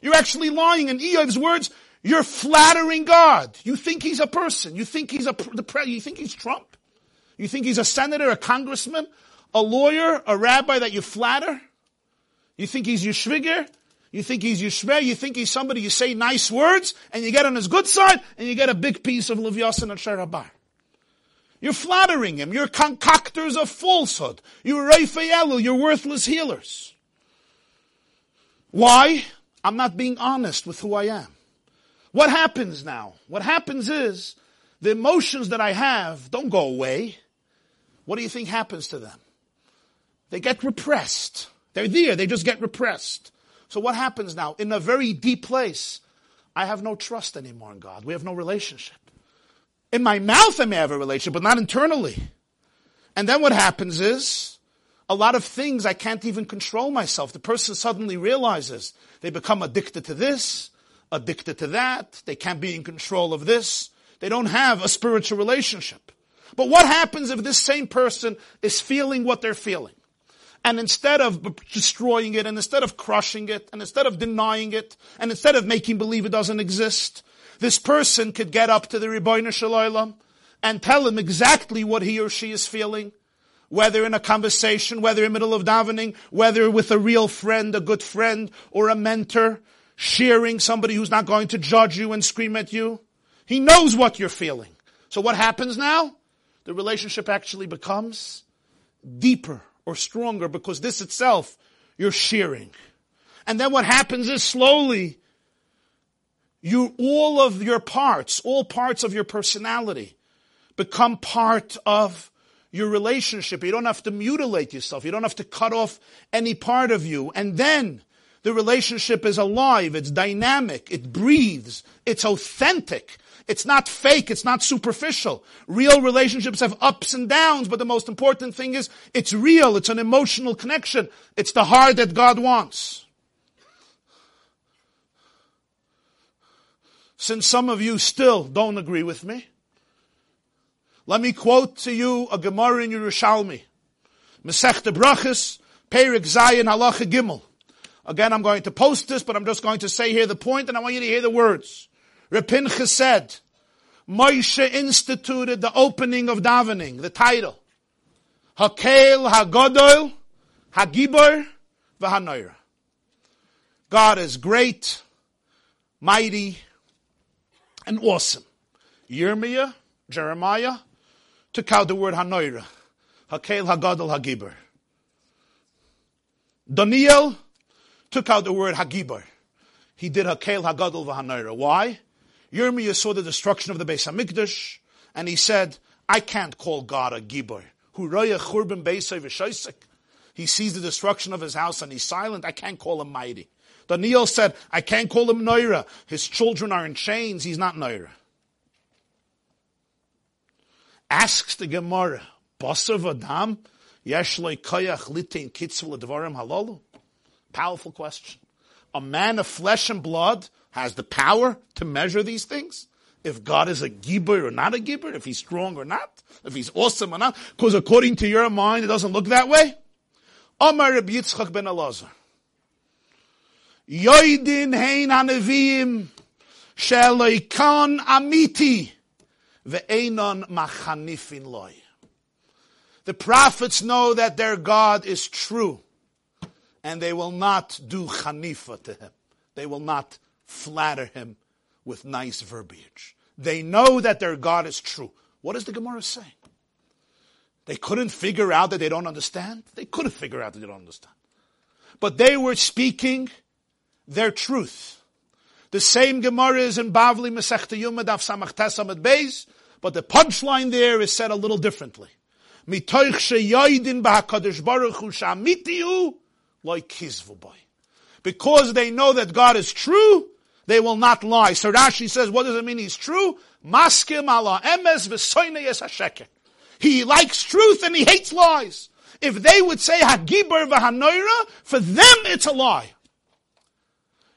You're actually lying. In Eiv's words, you're flattering God. You think he's a person. You think he's a, the pre, you think he's Trump. You think he's a senator, a congressman, a lawyer, a rabbi that you flatter. You think he's your shviger. You think he's your shver. You think he's somebody you say nice words and you get on his good side and you get a big piece of Levyasin and Sherabar. You're flattering him. You're concoctors of falsehood. You're Raphael. You're worthless healers. Why? I'm not being honest with who I am. What happens now? What happens is the emotions that I have don't go away. What do you think happens to them? They get repressed. They're there, they just get repressed. So what happens now? In a very deep place, I have no trust anymore in God. We have no relationship. In my mouth, I may have a relationship, but not internally. And then what happens is, a lot of things I can't even control myself. The person suddenly realizes they become addicted to this, addicted to that. They can't be in control of this. They don't have a spiritual relationship. But what happens if this same person is feeling what they're feeling? And instead of destroying it, and instead of crushing it, and instead of denying it, and instead of making believe it doesn't exist, this person could get up to the Shel Olam and tell him exactly what he or she is feeling, whether in a conversation, whether in the middle of davening, whether with a real friend, a good friend, or a mentor, sharing somebody who's not going to judge you and scream at you. He knows what you're feeling. So what happens now? The relationship actually becomes deeper or stronger because this itself you're shearing. And then what happens is slowly you, all of your parts, all parts of your personality become part of your relationship. You don't have to mutilate yourself. You don't have to cut off any part of you. And then the relationship is alive. It's dynamic. It breathes. It's authentic. It's not fake. It's not superficial. Real relationships have ups and downs, but the most important thing is it's real. It's an emotional connection. It's the heart that God wants. Since some of you still don't agree with me, let me quote to you a Gemara in Yerushalmi. Masechta Brachas, Perik Zayin Halacha Gimel. Again, I'm going to post this, but I'm just going to say here the point and I want you to hear the words. Rapincha said, Moshe instituted the opening of davening, the title. Hakel Hagodol Hagibor V'Hanoira. God is great, mighty, and awesome. Yirmiyah, Jeremiah, took out the word Hanoira. Hakel Hagodol Hagibor. Daniel took out the word Hagibor. He did Hakel Hagadol V'Hanoira. Why? Yirmiyah saw the destruction of the Beis Hamikdash, and he said, I can't call God a Gibor. He sees the destruction of his house and he's silent. I can't call him mighty. Daniel said, I can't call him Noira. His children are in chains. He's not Noira. Asks the Gemara, Basav Adam, Yeshloi Koyach Litin Kitzvul Dvarim Halalu? Powerful question. A man of flesh and blood has the power to measure these things? If God is a gibor or not a gibor, if he's strong or not, if he's awesome or not, because according to your mind, it doesn't look that way. Omar Rabbi Yitzchak ben Elazar. Yoidin hein hanevim sheloikan amiti ve'enon machanifin loy. The prophets know that their God is true and they will not do chanifa to him. They will not flatter him with nice verbiage. They know that their God is true. What is the Gemara saying? They couldn't figure out that they don't understand? They couldn't figure out that they don't understand. But they were speaking their truth. The same Gemara is in Bavli Masechta Yuma Daf Samach Beis, But the punchline there is said a little differently. Mitoich sheyoidin b'hakadosh baruch hu shamitiyu. Because they know that God is true, they will not lie. So Rashi says, what does it mean he's true? He likes truth and he hates lies. If they would say Hagibar v'hanoira, for them it's a lie.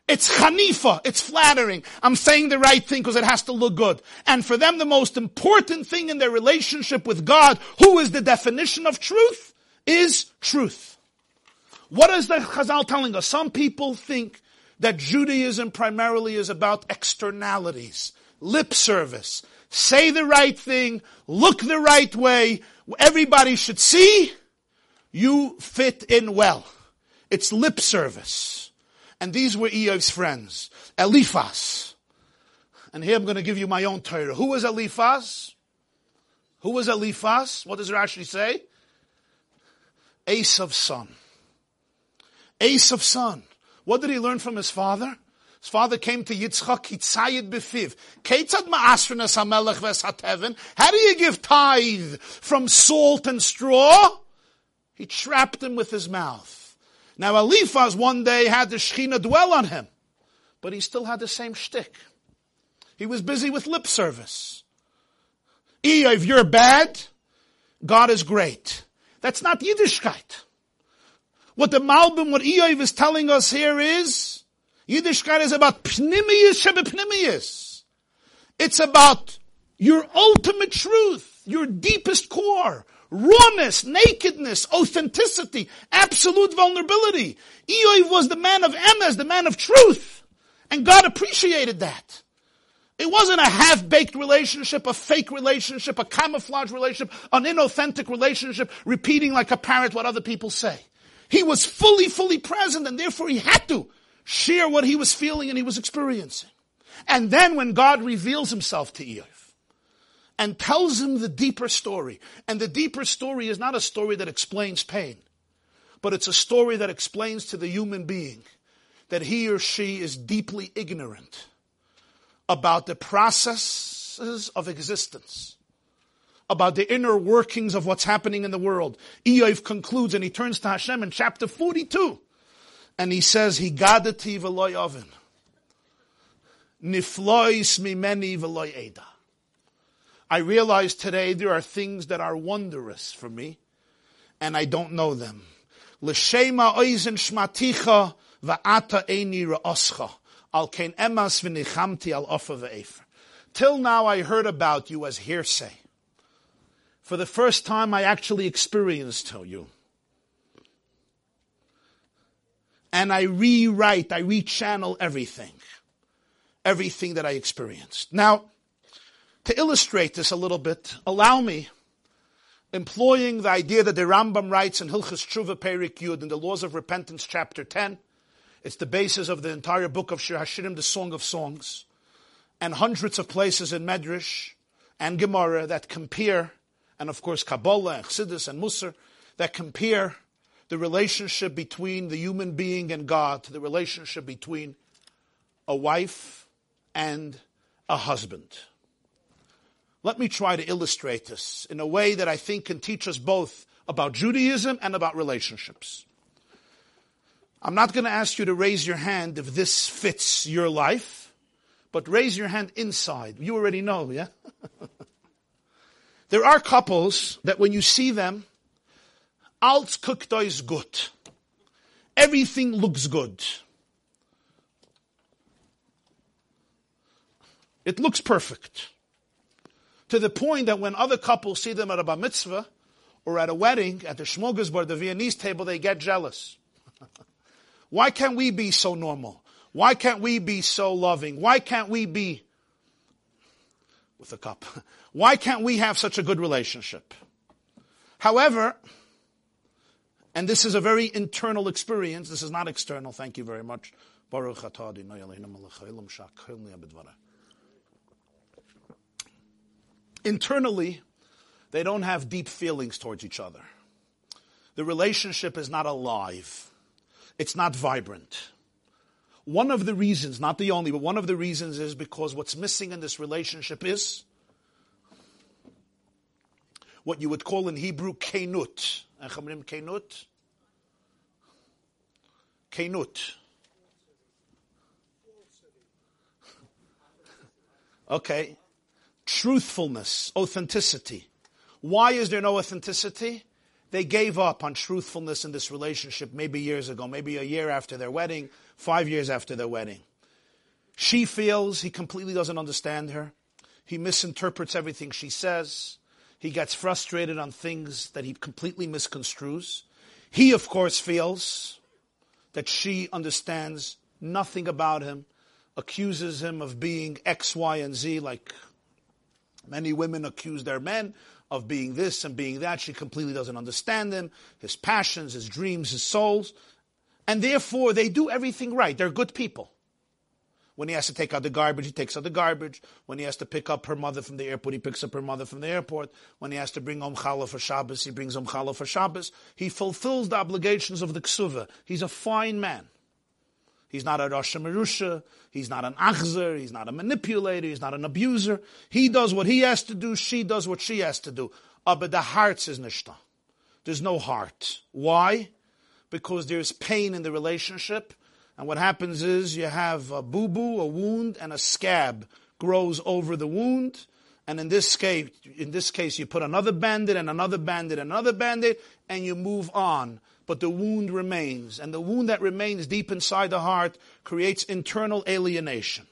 It's chanifa. It's flattering. I'm saying the right thing because it has to look good. And for them, the most important thing in their relationship with God, who is the definition of truth, is truth. What is the Chazal telling us? Some people think that Judaism primarily is about externalities, lip service. Say the right thing, look the right way, everybody should see, you fit in well. It's lip service. And these were Eov's friends. Eliphaz. And here I'm going to give you my own Torah. Who was Eliphaz? Who was Eliphaz? What does Rashi say? Esav's son. Esav's son. What did he learn from his father? His father came to Yitzchak, Yitzayid befiv. How do you give tithe from salt and straw? He trapped him with his mouth. Now Eliphaz one day had the Shechina dwell on him, but he still had the same shtick. He was busy with lip service. If you're bad, God is great. That's not Yiddishkeit. What the Malbim, what Eiv is telling us here is, Yiddishkeit is about pnimiyus shebepnimiyus. It's about your ultimate truth, your deepest core, rawness, nakedness, authenticity, absolute vulnerability. Eoy was the man of emes, the man of truth. And God appreciated that. It wasn't a half-baked relationship, a fake relationship, a camouflage relationship, an inauthentic relationship, repeating like a parrot what other people say. He was fully, fully present and therefore he had to share what he was feeling and he was experiencing. And then when God reveals himself to Eoy, and tells him the deeper story. And the deeper story is not a story that explains pain, but it's a story that explains to the human being that he or she is deeply ignorant about the processes of existence, about the inner workings of what's happening in the world. Eof concludes and he turns to Hashem in chapter 42 and he says, Higadati v'loy oven. Niflois mimeni v'loy eda. I realize today there are things that are wondrous for me, and I don't know them. L'shema oizen shmaticha va'ata eini ra'oscha. Al kein emas v'nichamti al ofa. Till now I heard about you as hearsay. For the first time I actually experienced you. And I rewrite, I rechannel everything. Everything that I experienced. Now, to illustrate this a little bit, allow me, employing the idea that the Rambam writes in Hilchas Tshuva Perik Yud in the Laws of Repentance, chapter 10. It's the basis of the entire book of Shir Hashirim, the Song of Songs, and hundreds of places in Medrash and Gemara that compare, and of course Kabbalah Chassidus and Musar, that compare the relationship between the human being and God to the relationship between a wife and a husband. Let me try to illustrate this in a way that I think can teach us both about Judaism and about relationships. I'm not going to ask you to raise your hand if this fits your life, but raise your hand inside. You already know, yeah? there are couples that when you see them, alt cooked is good. Everything looks good. It looks perfect to the point that when other couples see them at a bar mitzvah or at a wedding, at the smorgasbord, the Viennese table, they get jealous. Why can't we be so normal? Why can't we be so loving? Why can't we be with a cup? Why can't we have such a good relationship? However, and this is a very internal experience, this is not external, thank you very much. Internally, they don't have deep feelings towards each other. The relationship is not alive. It's not vibrant. One of the reasons, not the only, but one of the reasons is because what's missing in this relationship is what you would call in Hebrew kenut. Kenut? Kenut. Okay. Truthfulness, authenticity. Why is there no authenticity? They gave up on truthfulness in this relationship maybe years ago, maybe a year after their wedding, five years after their wedding. She feels he completely doesn't understand her. He misinterprets everything she says. He gets frustrated on things that he completely misconstrues. He, of course, feels that she understands nothing about him, accuses him of being X, Y, and Z, like many women accuse their men of being this and being that. She completely doesn't understand him, his passions, his dreams, his souls. And therefore, they do everything right. They're good people. When he has to take out the garbage, he takes out the garbage. When he has to pick up her mother from the airport, he picks up her mother from the airport. When he has to bring home challah for Shabbos, he brings home challah for Shabbos. He fulfills the obligations of the ksuva. He's a fine man. He's not a Rasha Merusha. He's not an achzer. He's not a manipulator. He's not an abuser. He does what he has to do. She does what she has to do. Uh, but the heart is nishta. There's no heart. Why? Because there's pain in the relationship and what happens is you have a boo-boo, a wound, and a scab grows over the wound. And in this case, in this case, you put another bandit and another bandit and another bandit, and you move on. But the wound remains. And the wound that remains deep inside the heart creates internal alienation.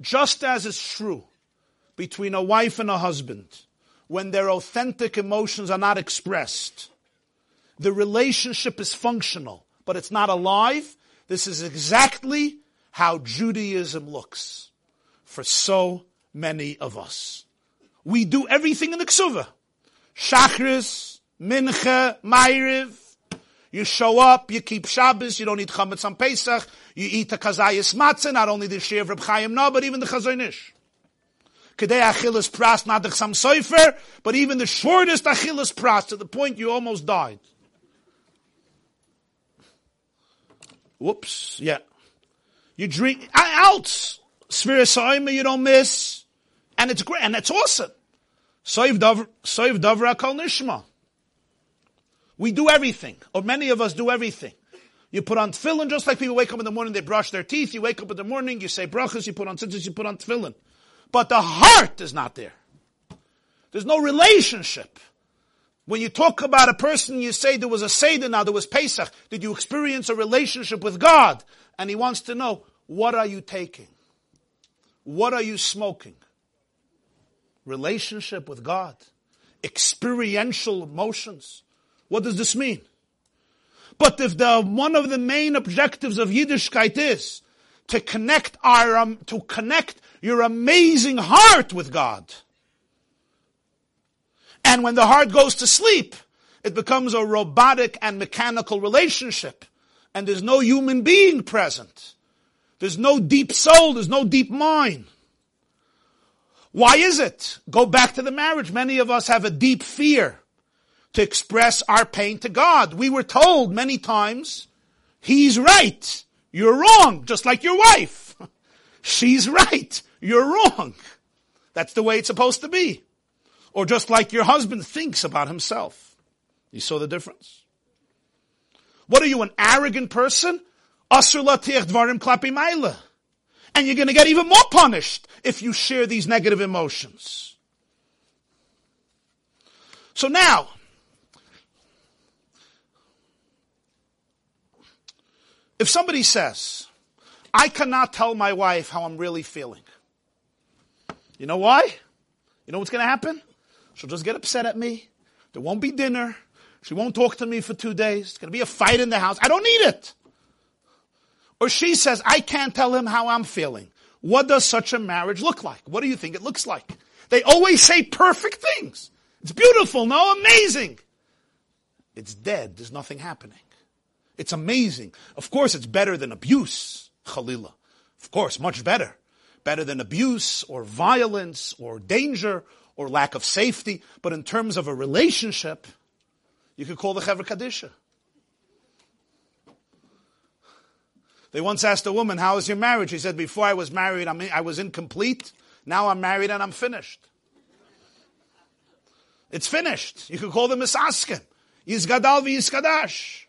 Just as it's true between a wife and a husband, when their authentic emotions are not expressed, the relationship is functional, but it's not alive, this is exactly how Judaism looks for so many of us. We do everything in the ksuva. Shachris, Mincha, Ma'ariv. You show up, you keep Shabbos, you don't eat chametz on Pesach, you eat a kazayas matzah, not only the Shir of Reb Chaim no, but even the Chazon Ish. Kedei achilas pras, not the Chasam Sofer, but even the shortest achilas pras, to the point you almost died. Whoops, yeah. You drink, out! Sphere you don't miss. And it's great, and it's awesome. Soiv Davra Kol Nishma. We do everything, or many of us do everything. You put on tefillin just like people wake up in the morning, they brush their teeth. You wake up in the morning, you say brachas, you put on tzitzis, you put on tefillin. But the heart is not there. There's no relationship. When you talk about a person, you say there was a Seder now, there was Pesach. Did you experience a relationship with God? And he wants to know, what are you taking? What are you smoking? Relationship with God. Experiential emotions. What does this mean? But if the, one of the main objectives of Yiddishkeit is to connect our, um, to connect your amazing heart with God, and when the heart goes to sleep, it becomes a robotic and mechanical relationship. And there's no human being present. There's no deep soul. There's no deep mind. Why is it? Go back to the marriage. Many of us have a deep fear to express our pain to God. We were told many times, He's right. You're wrong. Just like your wife. She's right. You're wrong. That's the way it's supposed to be. Or just like your husband thinks about himself. You saw the difference? What are you, an arrogant person? And you're going to get even more punished if you share these negative emotions. So now, if somebody says, I cannot tell my wife how I'm really feeling. You know why? You know what's going to happen? She'll just get upset at me. There won't be dinner. She won't talk to me for two days. It's going to be a fight in the house. I don't need it. Or she says, I can't tell him how I'm feeling. What does such a marriage look like? What do you think it looks like? They always say perfect things. It's beautiful, no? Amazing. It's dead. There's nothing happening. It's amazing. Of course, it's better than abuse, Khalila. Of course, much better. Better than abuse or violence or danger or lack of safety, but in terms of a relationship, you could call the Chevra Kadisha. They once asked a woman, how is your marriage? She said, before I was married, I was incomplete. Now I'm married and I'm finished. It's finished. You could call them misaskin. Yizgadal v'yizkadash.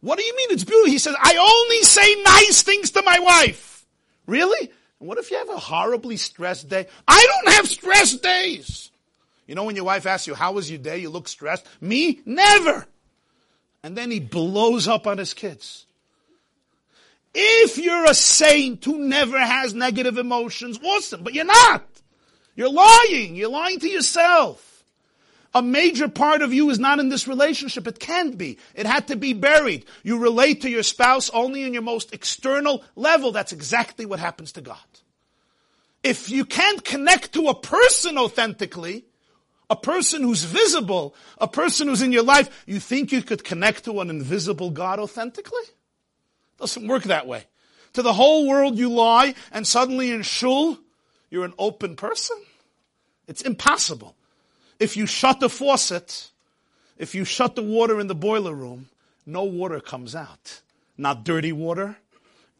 What do you mean it's beautiful? He says, I only say nice things to my wife. Really? And what if you have a horribly stressed day? I don't have stressed days. You know when your wife asks you, how was your day? You look stressed. Me? Never. And then he blows up on his kids. If you're a saint who never has negative emotions, awesome, but you're not. You're lying. You're lying to yourself. A major part of you is not in this relationship. It can't be. It had to be buried. You relate to your spouse only in your most external level. That's exactly what happens to God. If you can't connect to a person authentically, a person who's visible, a person who's in your life, you think you could connect to an invisible God authentically? Doesn't work that way. To the whole world you lie, and suddenly in shul, you're an open person. It's impossible. If you shut the faucet, if you shut the water in the boiler room, no water comes out. Not dirty water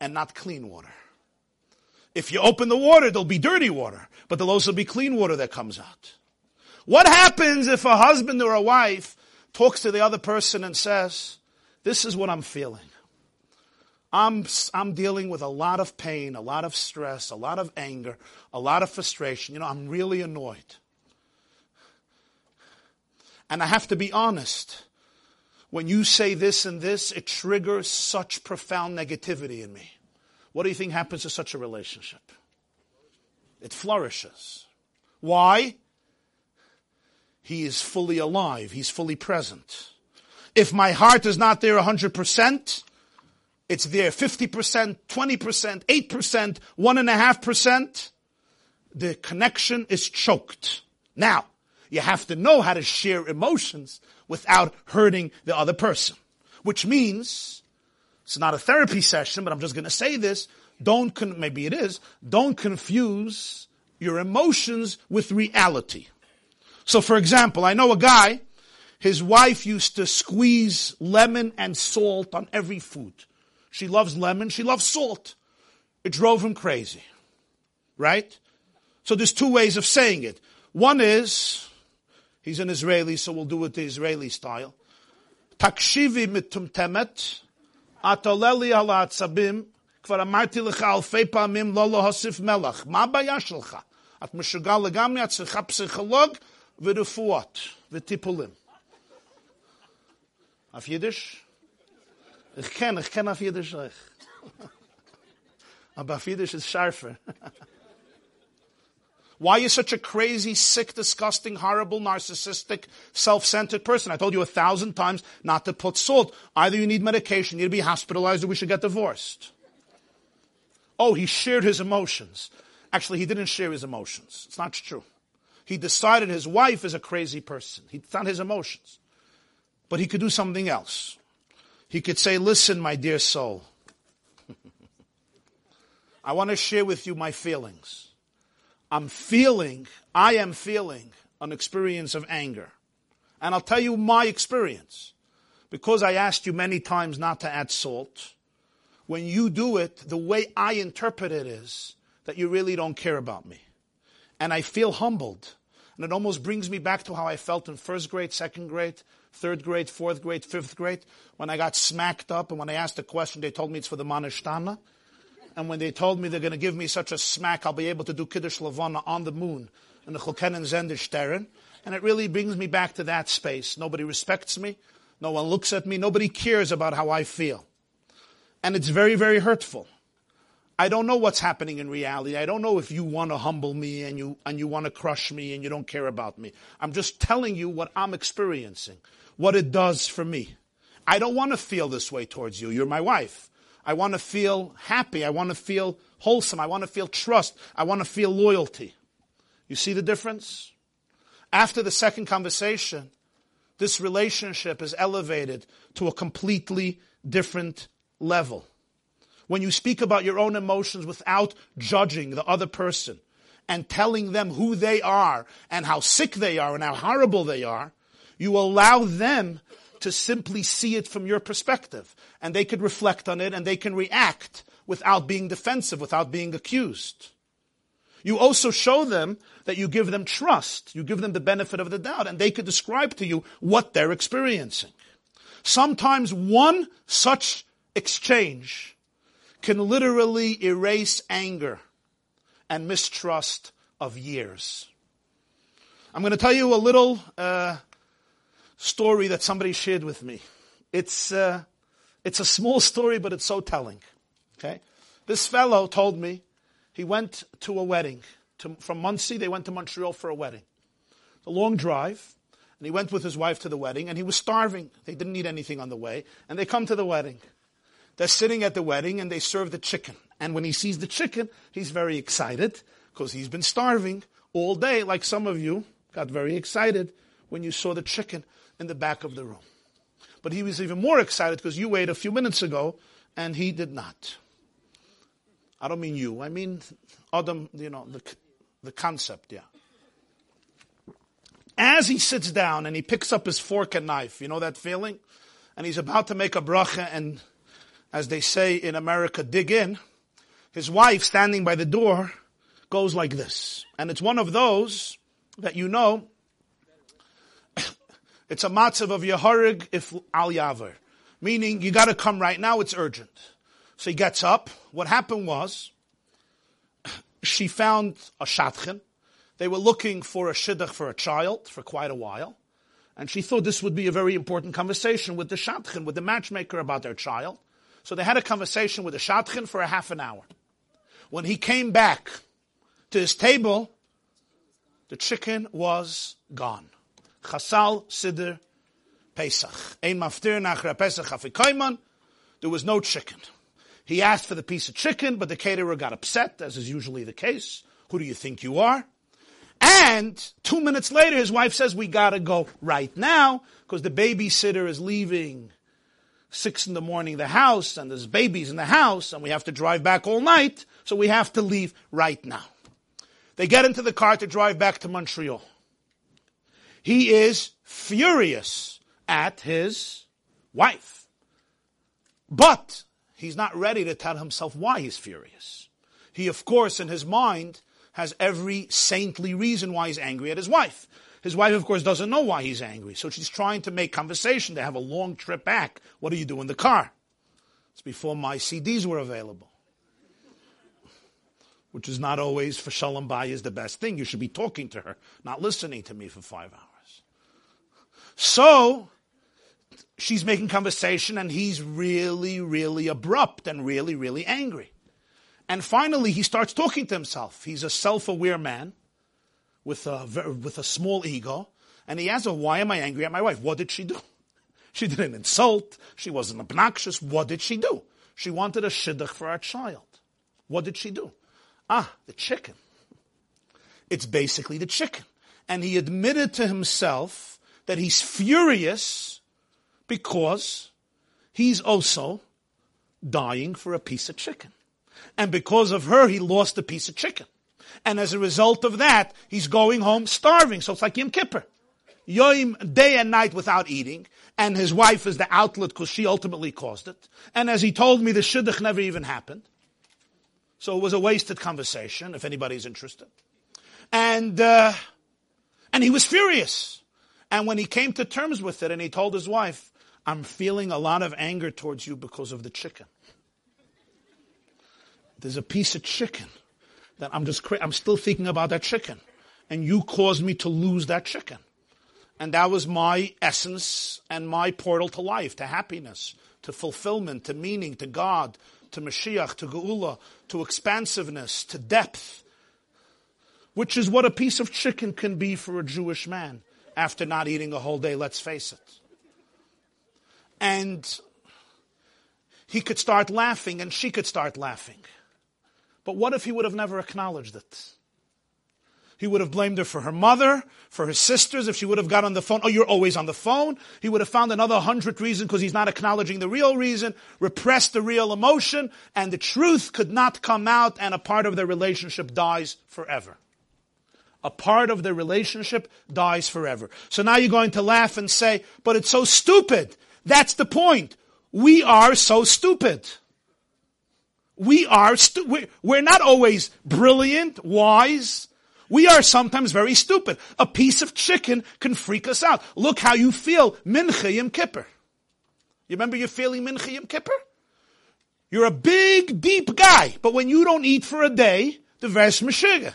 and not clean water. If you open the water, there'll be dirty water, but there'll also be clean water that comes out. What happens if a husband or a wife talks to the other person and says, this is what I'm feeling. I'm, I'm dealing with a lot of pain, a lot of stress, a lot of anger, a lot of frustration. You know, I'm really annoyed. And I have to be honest. When you say this and this, it triggers such profound negativity in me. What do you think happens to such a relationship? It flourishes. Why? He is fully alive. He's fully present. If my heart is not there 100%, it's there 50%, 20%, 8%, 1.5%, the connection is choked. Now, you have to know how to share emotions without hurting the other person. Which means, it's not a therapy session, but I'm just gonna say this, don't, con- maybe it is, don't confuse your emotions with reality. So for example, I know a guy, his wife used to squeeze lemon and salt on every food. She loves lemon, she loves salt. It drove him crazy. Right? So there's two ways of saying it. One is, He's an Israeli, so we'll do it the Israeli style. תקשיבי מטומטמת, את עולה לי על העצבים, כבר אמרתי לך אלפי פעמים לא להוסיף מלח. מה הבעיה שלך? את משוגע לגמרי, את צריכה פסיכולוג ורפואות וטיפולים. auf Jiddisch? Ich kenne, ich kenne auf Jiddisch euch. Aber auf Jiddisch ist scharfer. Why are you such a crazy, sick, disgusting, horrible, narcissistic, self-centered person? I told you a thousand times not to put salt. Either you need medication, you need to be hospitalized, or we should get divorced. Oh, he shared his emotions. Actually, he didn't share his emotions. It's not true. He decided his wife is a crazy person. It's not his emotions. But he could do something else. He could say, listen, my dear soul, I want to share with you my feelings. I'm feeling, I am feeling an experience of anger. And I'll tell you my experience. Because I asked you many times not to add salt, when you do it, the way I interpret it is that you really don't care about me. And I feel humbled. And it almost brings me back to how I felt in first grade, second grade, third grade, fourth grade, fifth grade, when I got smacked up and when I asked a question, they told me it's for the Manishtana. And when they told me they're going to give me such a smack, I'll be able to do Kiddush Levana on the moon in the Chulkenen Zender Stern. And it really brings me back to that space. Nobody respects me. No one looks at me. Nobody cares about how I feel. And it's very, very hurtful. I don't know what's happening in reality. I don't know if you want to humble me and you, and you want to crush me and you don't care about me. I'm just telling you what I'm experiencing, what it does for me. I don't want to feel this way towards you. You're my wife. I want to feel happy. I want to feel wholesome. I want to feel trust. I want to feel loyalty. You see the difference? After the second conversation, this relationship is elevated to a completely different level. When you speak about your own emotions without judging the other person and telling them who they are and how sick they are and how horrible they are, you allow them to simply see it from your perspective. And they could reflect on it and they can react without being defensive, without being accused. You also show them that you give them trust. You give them the benefit of the doubt and they could describe to you what they're experiencing. Sometimes one such exchange can literally erase anger and mistrust of years. I'm going to tell you a little uh, story that somebody shared with me. It's uh, it's a small story, but it's so telling. Okay, this fellow told me he went to a wedding to, from Monsey. They went to Montreal for a wedding. It's a long drive, and he went with his wife to the wedding, and he was starving. They didn't eat anything on the way, and they come to the wedding. They're sitting at the wedding, and they serve the chicken. And when he sees the chicken, he's very excited because he's been starving all day, like some of you got very excited when you saw the chicken in the back of the room. But he was even more excited because you ate a few minutes ago and he did not. I don't mean you. I mean Adam, you know, the, the concept, yeah. As he sits down and he picks up his fork and knife, you know that feeling? And he's about to make a bracha and, as they say in America, dig in. His wife standing by the door goes like this. And it's one of those that you know, it's a matzav of Yehorig if al yaver. Meaning, you gotta come right now, it's urgent. So he gets up. What happened was, she found a shatchen. They were looking for a shidduch for a child for quite a while. And she thought this would be a very important conversation with the shatchen, with the matchmaker about their child. So they had a conversation with the shatchen for a half an hour. When he came back to his table, the chicken was gone. Chasal Siddur Pesach. Ein maftir nachra Pesach afikoyman. There was no chicken. He asked for the piece of chicken, but the caterer got upset, as is usually the case. Who do you think you are? And two minutes later, his wife says, we gotta go right now, because the babysitter is leaving six in the morning the house, and there's babies in the house, and we have to drive back all night, so we have to leave right now. They get into the car to drive back to Montreal. He is furious at his wife. But he's not ready to tell himself why he's furious. He, of course, in his mind, has every saintly reason why he's angry at his wife. His wife, of course, doesn't know why he's angry, so she's trying to make conversation. They have a long trip back. What do you do in the car? It's before my CDs were available which is not always for Shalom Bayis the best thing. You should be talking to her, not listening to me for five hours. So, she's making conversation and he's really, really abrupt and really, really angry. And finally, he starts talking to himself. He's a self-aware man with a, with a small ego. And he asks, why am I angry at my wife? What did she do? She didn't insult. She wasn't obnoxious. What did she do? She wanted a shidduch for our child. What did she do? Ah, the chicken. It's basically the chicken. And he admitted to himself that he's furious because he's also dying for a piece of chicken. And because of her, he lost a piece of chicken. And as a result of that, he's going home starving. So it's like Yom Kippur. Yom, day and night without eating. And his wife is the outlet because she ultimately caused it. And as he told me, the shidduch never even happened. So it was a wasted conversation, if anybody's interested. And, uh, and he was furious. And when he came to terms with it and he told his wife, I'm feeling a lot of anger towards you because of the chicken. There's a piece of chicken that I'm just, I'm still thinking about that chicken. And you caused me to lose that chicken. And that was my essence and my portal to life, to happiness, to fulfillment, to meaning, to God, to Mashiach, to Geula, to expansiveness, to depth, which is what a piece of chicken can be for a Jewish man after not eating a whole day, let's face it. And he could start laughing and she could start laughing. But what if he would have never acknowledged it? He would have blamed her for her mother, for her sisters, if she would have got on the phone. Oh, you're always on the phone. He would have found another hundred reasons because he's not acknowledging the real reason, repressed the real emotion, and the truth could not come out and a part of their relationship dies forever. A part of the relationship dies forever. So now you're going to laugh and say, but it's so stupid. That's the point. We are so stupid. We are, stu- we're, we're not always brilliant, wise. We are sometimes very stupid. A piece of chicken can freak us out. Look how you feel, Mincha Yom Kippur. You remember you're feeling Mincha Yom Kippur? You're a big, deep guy, but when you don't eat for a day, the verse Meshuggah.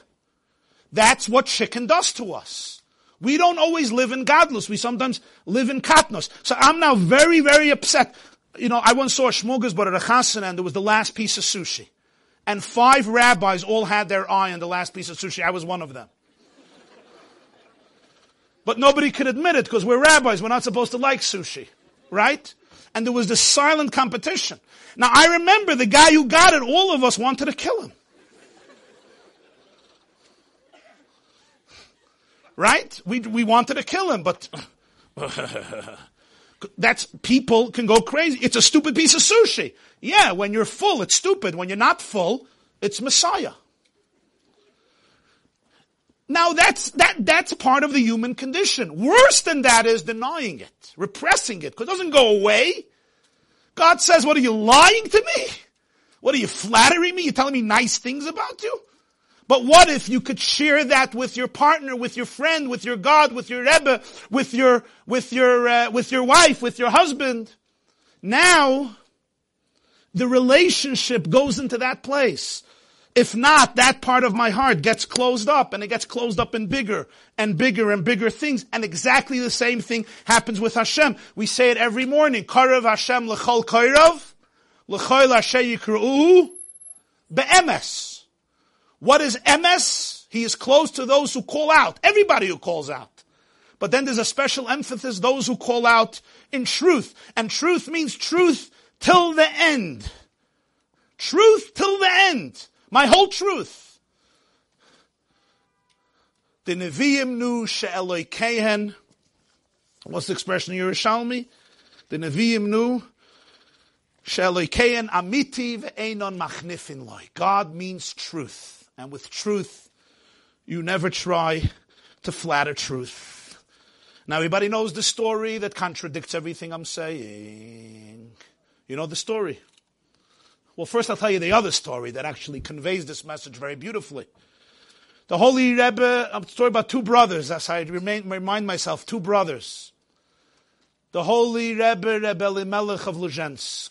That's what chicken does to us. We don't always live in gadlus. We sometimes live in katnos. So I'm now very, very upset. You know, I once saw a but at a chassan and there was the last piece of sushi. And five rabbis all had their eye on the last piece of sushi. I was one of them. But nobody could admit it because we're rabbis. We're not supposed to like sushi. Right? And there was this silent competition. Now I remember the guy who got it, all of us wanted to kill him. Right? We, we wanted to kill him, but that's, people can go crazy. It's a stupid piece of sushi. Yeah, when you're full, it's stupid. When you're not full, it's Messiah. Now that's, that, that's part of the human condition. Worse than that is denying it, repressing it, because it doesn't go away. God says, what are you lying to me? What are you flattering me? You're telling me nice things about you? But what if you could share that with your partner, with your friend, with your God, with your Rebbe, with your, with your, uh, with your wife, with your husband? Now, the relationship goes into that place. If not, that part of my heart gets closed up and it gets closed up in bigger and bigger and bigger things. And exactly the same thing happens with Hashem. We say it every morning. Karav Hashem l'chol kairav, l'chol Hashem yikru'u, be'emes. What is emes? He is close to those who call out. Everybody who calls out. But then there's a special emphasis, those who call out in truth. And truth means truth till the end. Truth till the end. My whole truth. The Nevi'im knew she'eloi kehen. What's the expression in Yerushalmi? The Nevi'im knew she'eloi kehen amiti ve'enon machnifin loy. God means truth. And with truth, you never try to flatter truth. Now everybody knows the story that contradicts everything I'm saying. You know the story. Well, first I'll tell you the other story that actually conveys this message very beautifully. The Holy Rebbe, a story about two brothers, as I remain, remind myself, two brothers. The Holy Rebbe, Rebbe Elimelech of Luzhensk.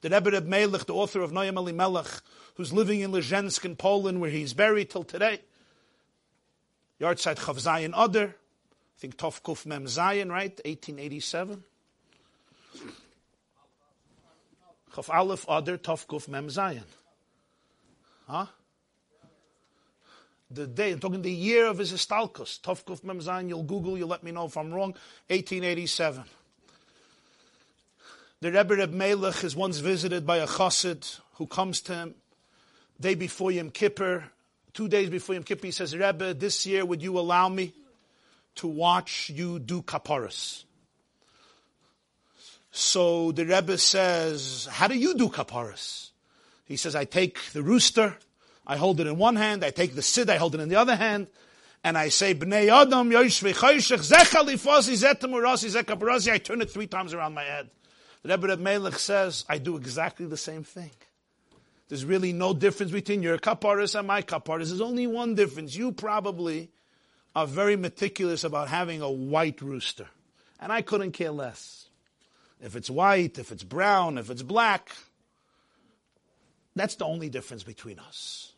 The Rebbe Rebbe Melech, the author of Noam Elimelech, who's living in Lezhensk in Poland, where he's buried till today. Yardside Chav Zayin Oder, I think Tov Kuf Mem Zayin, right? 1887. Chav Aleph Oder, Tov Kuf Mem Zayin. Huh? The day, I'm talking the year of his Istalkus, Tov Kuf Mem Zayin, you'll Google, you'll let me know if I'm wrong, 1887. The Rebbe Reb Melech is once visited by a chassid who comes to him day before Yom Kippur, two days before Yom Kippur, he says, Rebbe, this year would you allow me to watch you do kaparas? So the Rebbe says, how do you do kaparas? He says, I take the rooster, I hold it in one hand, I take the sid, I hold it in the other hand, and I say, Bnei Adam, I turn it three times around my head. The Rebbe Reb Melech says, I do exactly the same thing. There's really no difference between your kaparis and my kaparis. There's only one difference. You probably are very meticulous about having a white rooster. And I couldn't care less. If it's white, if it's brown, if it's black, that's the only difference between us.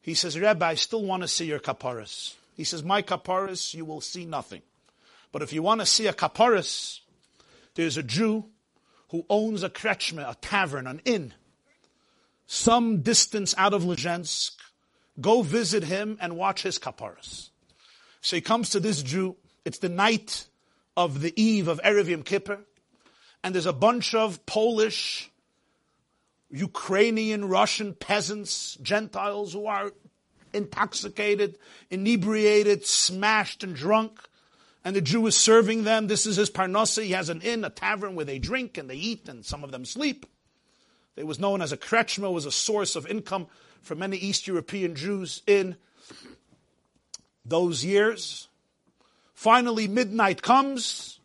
He says, Rabbi, I still want to see your kaparis. He says, my kaparis, you will see nothing. But if you want to see a kaparis, there's a Jew who owns a krechme, a tavern, an inn some distance out of Lezhensk, go visit him and watch his kaparas. So he comes to this Jew. It's the night of the eve of Erev Yom Kippur, and there's a bunch of Polish, Ukrainian, Russian peasants, Gentiles who are intoxicated, inebriated, smashed, and drunk. And the Jew is serving them. This is his parnasa. He has an inn, a tavern where they drink and they eat, and some of them sleep. It was known as a krechma, was a source of income for many East European Jews in those years. Finally, midnight comes,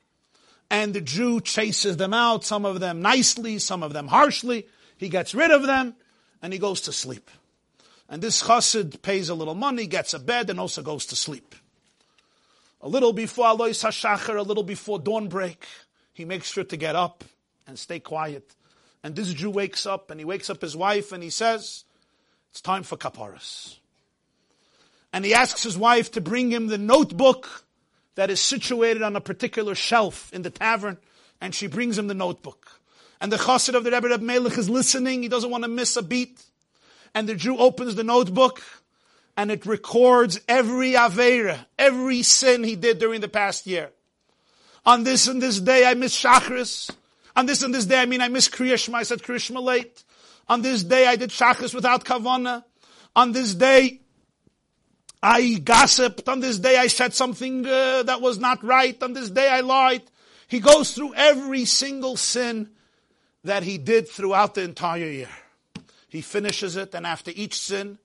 and the Jew chases them out, some of them nicely, some of them harshly. He gets rid of them, and he goes to sleep. And this chassid pays a little money, gets a bed, and also goes to sleep. A little before Alois HaShachar, a little before dawnbreak, he makes sure to get up and stay quiet. And this Jew wakes up, and he wakes up his wife, and he says, it's time for kaparas. And he asks his wife to bring him the notebook that is situated on a particular shelf in the tavern, and she brings him the notebook. And the chassid of the Rebbe Reb Melech is listening, he doesn't want to miss a beat. And the Jew opens the notebook, and it records every Avera, every sin he did during the past year. On this and this day I miss Shachris. On this and this day, I mean I miss Kriyashma, I said Kriyashma late. On this day I did Shachris without Kavana. On this day, I gossiped. On this day I said something uh, that was not right. On this day I lied. He goes through every single sin that he did throughout the entire year. He finishes it, and after each sin,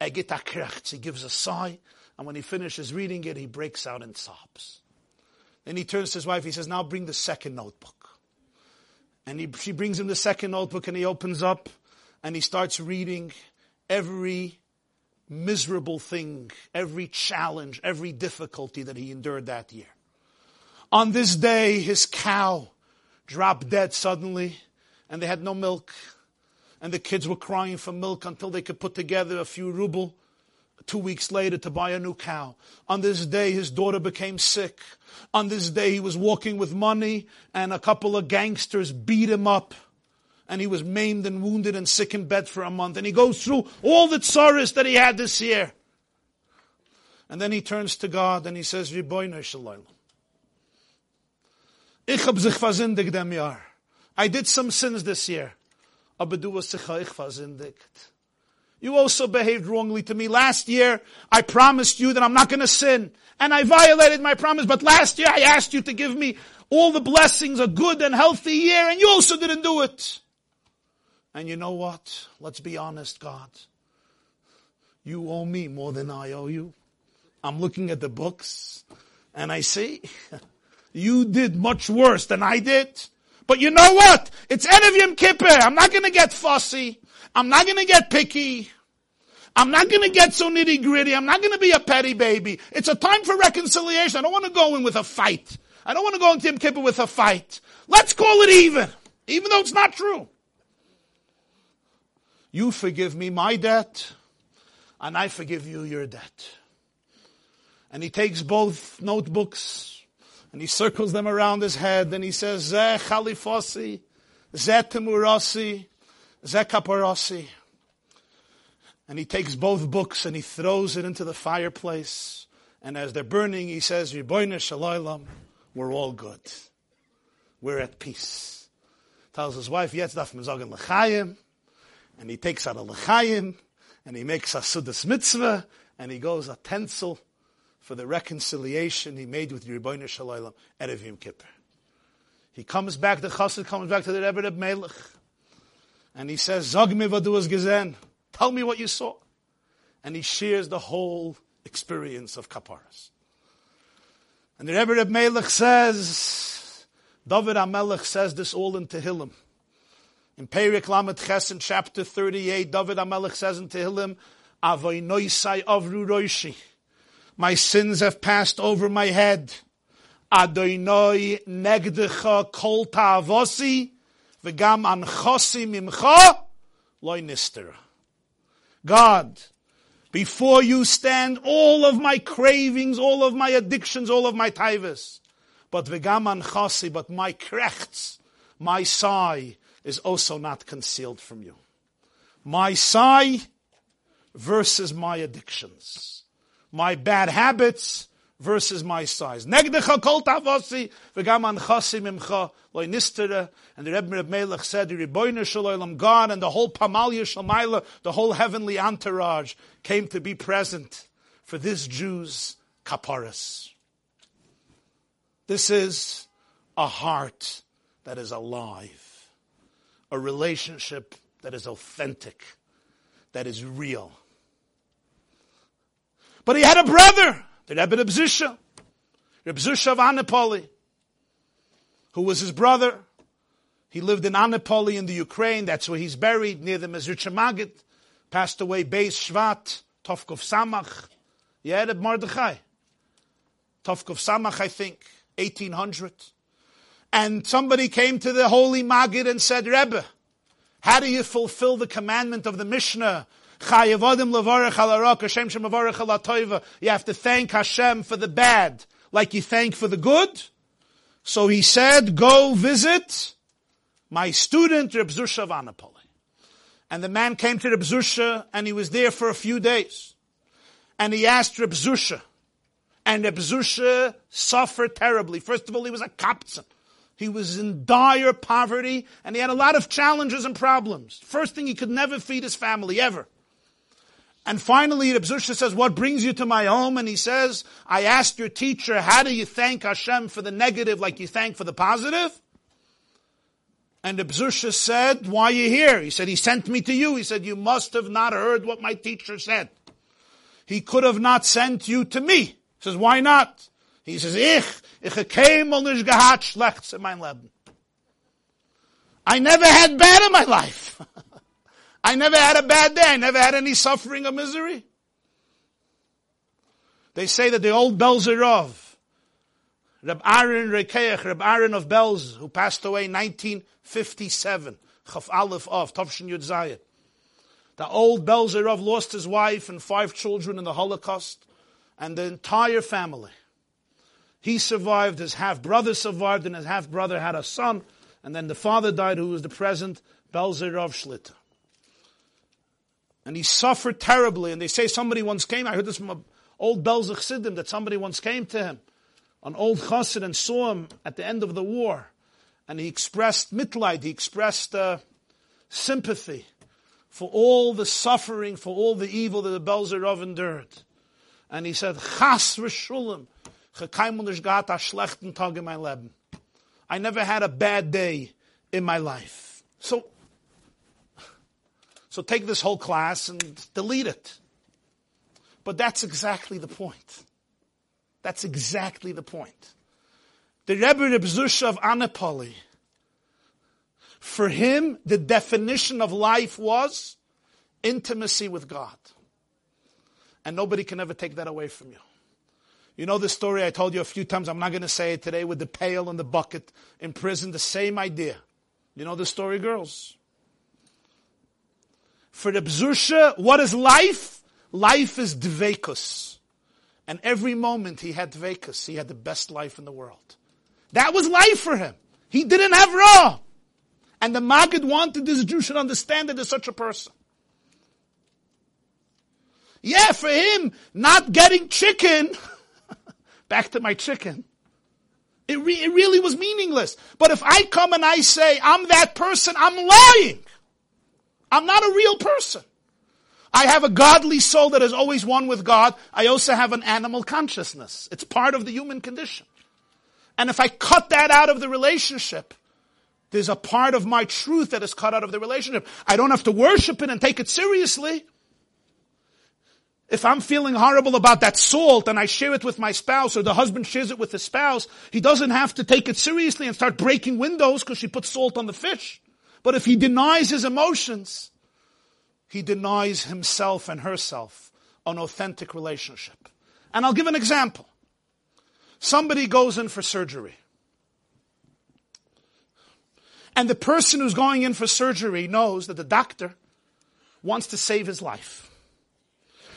he gives a sigh, and when he finishes reading it, he breaks out in sobs. Then he turns to his wife, he says, now bring the second notebook. And he, she brings him the second notebook and he opens up and he starts reading every miserable thing, every challenge, every difficulty that he endured that year. On this day, his cow dropped dead suddenly and they had no milk and the kids were crying for milk until they could put together a few ruble two weeks later to buy a new cow. On this day, his daughter became sick. On this day, he was walking with money and a couple of gangsters beat him up. And he was maimed and wounded and sick in bed for a month. And he goes through all the sorrows that he had this year. And then he turns to God and he says. I did some sins this year aber du hast. You also behaved wrongly to me. Last year, I promised you that I'm not going to sin. And I violated my promise. But last year, I asked you to give me all the blessings, a good and healthy year, and you also didn't do it. And you know what? Let's be honest, God. You owe me more than I owe you. I'm looking at the books, and I see you did much worse than I did. But you know what? It's end of Yom Kippur. I'm not going to get fussy. I'm not going to get picky. I'm not going to get so nitty gritty. I'm not going to be a petty baby. It's a time for reconciliation. I don't want to go in with a fight. I don't want to go into Yom Kippur with a fight. Let's call it even, even though it's not true. You forgive me my debt, and I forgive you your debt. And he takes both notebooks and he circles them around his head and he says, Zeh chalifosi, zeh temurasi, zeh kaparasi. And he takes both books and he throws it into the fireplace. And as they're burning, he says, we're all good. We're at peace. Tells his wife, Yetz daf mezogen l'chayim. And he takes out a l'chayim and he makes a sudas mitzvah and he goes a tencel for the reconciliation he made with Yerboina Shalaylam at Yom Kippur. He comes back, the chassid comes back to the Rebbe Reb Melech, and he says, Zog mi was gezen. Tell me what you saw. And he shares the whole experience of Kaparas. And the Rebbe Reb Melech says, David HaMelech says this all in Tehillim. In Perik Lamed Ches in chapter 38, David HaMelech says in Tehillim, Avoy noisai avru roishi. My sins have passed over my head. Adonai negdecha kol ta'avosi v'gam anchosi mimcha loy nistera. God, before you stand all of my cravings, all of my addictions, all of my taivas. But v'gam anchosi, but my krechts, my sigh is also not concealed from you. My sigh versus my addictions my bad habits versus my size. Negdecha kol v'gam anchasi mimcha loy nistere. And the Rebbe Melech said, Rebbeinu Shalom God and the whole Pamalia Shalmaila, the whole heavenly entourage came to be present for this Jew's kaparas. This is a heart that is alive, a relationship that is authentic, that is real. But he had a brother, the Rebbe Reb Zusha, Reb Zusha of Anipoli, who was his brother. He lived in Anipoli in the Ukraine. That's where he's buried, near the Mezritcha Magid. Passed away Beis Shvat, Tovkov Samach. Yeah, the Mordechai. Tovkov Samach, I think, 1800. And somebody came to the holy Magid and said, Rebbe, how do you fulfill the commandment of the Mishnah? You have to thank Hashem for the bad, like you thank for the good. So he said, go visit my student Reb Zusha of Anipoli. And the man came to Reb Zusha and he was there for a few days. And he asked Reb Zusha, and Reb Zusha suffered terribly. First of all, he was a kaptzan. He was in dire poverty and he had a lot of challenges and problems. First thing, he could never feed his family, ever. And finally, Reb Zusha says, what brings you to my home? And he says, I asked your teacher, how do you thank Hashem for the negative like you thank for the positive? And the Bzusha said, why are you here? He said, he sent me to you. He said, you must have not heard what my teacher said. He could have not sent you to me. He says, why not? He says, ich, ich came on nicht gehad schlecht in mein Leben. I never had bad in my life. I never had a bad day. I never had any suffering or misery. They say that the old Belzerov, Reb Aaron Rokeach, Reb Aaron of Belz, who passed away in 1957, Chaf Aleph of Tovshin Yud Zayed. The old Belzerov lost his wife and five children in the Holocaust, and the entire family. He survived, his half brother survived, and his half brother had a son, and then the father died, who was the present Belzerov Shlita. And he suffered terribly, and they say somebody once came, I heard this from an old Belzer Chassidim, that somebody once came to him an old chassid and saw him at the end of the war, and he expressed mitleid, he expressed uh, sympathy for all the suffering, for all the evil that the Belzerov endured. And he said, Chas v'shulim. I never had a bad day in my life. So, so take this whole class and delete it. But that's exactly the point. That's exactly the point. The Rebbe Reb Zusha of Anipoli, for him, the definition of life was intimacy with God. And nobody can ever take that away from you. You know the story I told you a few times, I'm not going to say it today, with the pail and the bucket in prison, the same idea. You know the story, girls? For the Bzusha, what is life? Life is dvekus. And every moment he had Dvekas, he had the best life in the world. That was life for him. He didn't have raw. And the Maggid wanted this Jew should understand that there's such a person. Yeah, for him, not getting chicken, back to my chicken, it, re- it really was meaningless. But if I come and I say, I'm that person, I'm lying. I'm not a real person. I have a godly soul that is always one with God. I also have an animal consciousness. It's part of the human condition. And if I cut that out of the relationship, there's a part of my truth that is cut out of the relationship. I don't have to worship it and take it seriously. If I'm feeling horrible about that salt and I share it with my spouse or the husband shares it with his spouse, he doesn't have to take it seriously and start breaking windows because she put salt on the fish. But if he denies his emotions, he denies himself and herself an authentic relationship. And I'll give an example. Somebody goes in for surgery. And the person who's going in for surgery knows that the doctor wants to save his life.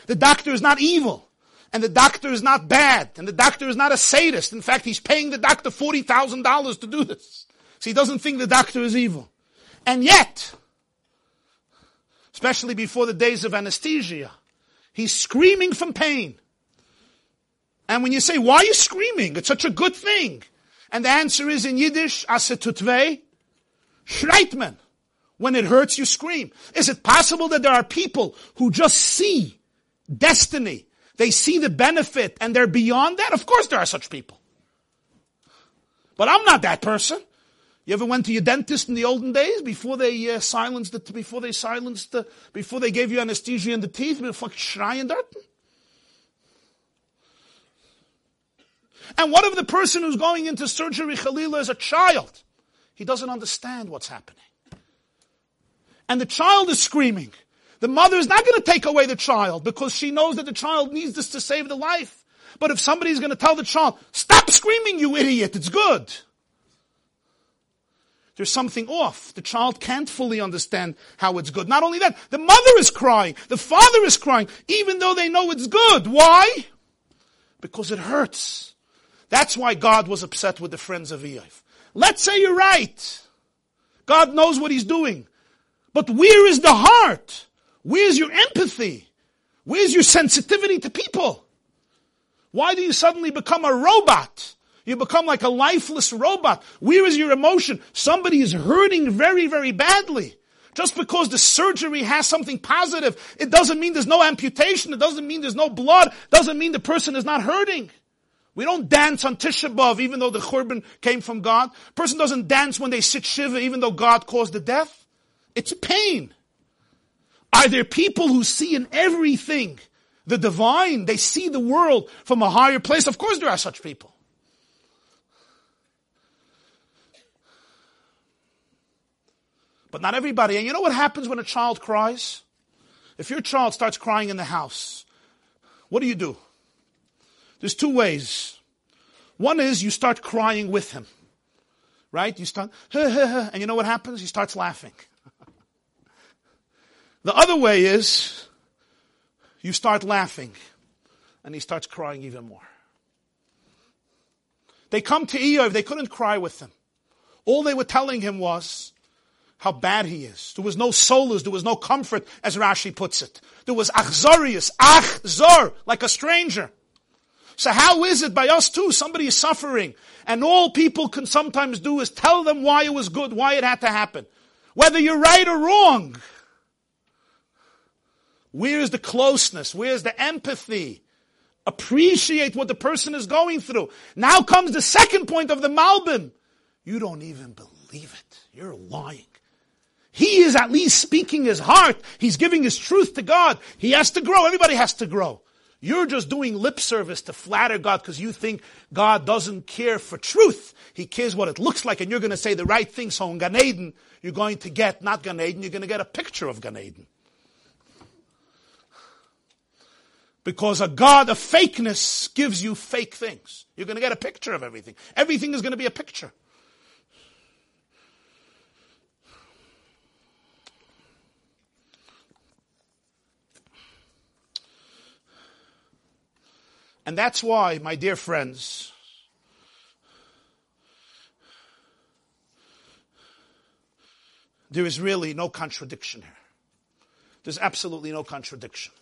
The doctor is not evil. And the doctor is not bad. And the doctor is not a sadist. In fact, he's paying the doctor $40,000 to do this. So he doesn't think the doctor is evil. And yet, especially before the days of anesthesia. He's screaming from pain. And when you say, why are you screaming? It's such a good thing. And the answer is in Yiddish, asetutve, schreitman. When it hurts, you scream. Is it possible that there are people who just see destiny? They see the benefit and they're beyond that? Of course there are such people. But I'm not that person. You ever went to your dentist in the olden days before they uh, silenced the, before they silenced the, before they gave you anesthesia in the teeth? Before schreien dort? And what if the person who's going into surgery, Khalila, is a child? He doesn't understand what's happening. And the child is screaming. The mother is not going to take away the child because she knows that the child needs this to save the life. But if somebody is going to tell the child, stop screaming, you idiot, it's good. There's something off. The child can't fully understand how it's good. Not only that, the mother is crying. The father is crying, even though they know it's good. Why? Because it hurts. That's why God was upset with the friends of Eiv. Let's say you're right. God knows what he's doing. But where is the heart? Where's your empathy? Where's your sensitivity to people? Why do you suddenly become a robot? You become like a lifeless robot. Where is your emotion? Somebody is hurting very, very badly. Just because the surgery has something positive, it doesn't mean there's no amputation. It doesn't mean there's no blood. It doesn't mean the person is not hurting. We don't dance on Tisha B'Av even though the Churban came from God. Person doesn't dance when they sit Shiva even though God caused the death. It's pain. Are there people who see in everything the divine? They see the world from a higher place. Of course there are such people. But not everybody. And you know what happens when a child cries? If your child starts crying in the house, what do you do? There's two ways. One is you start crying with him. Right? You start, and you know what happens? He starts laughing. the other way is you start laughing and he starts crying even more. They come to Eiv, they couldn't cry with him. All they were telling him was, how bad he is. There was no solace, there was no comfort, as Rashi puts it. There was achzorius, achzor, like a stranger. So how is it by us too? Somebody is suffering, and all people can sometimes do is tell them why it was good, why it had to happen. Whether you're right or wrong. Where's the closeness? Where's the empathy? Appreciate what the person is going through. Now comes the second point of the Malbim. You don't even believe it. You're lying. He is at least speaking his heart. He's giving his truth to God. He has to grow. Everybody has to grow. You're just doing lip service to flatter God because you think God doesn't care for truth. He cares what it looks like and you're going to say the right thing. So in Gan Eden, you're going to get not Gan Eden, you're going to get a picture of Gan Eden. Because a God of fakeness gives you fake things. You're going to get a picture of everything. Everything is going to be a picture. And that's why, my dear friends, there is really no contradiction here. There's absolutely no contradiction.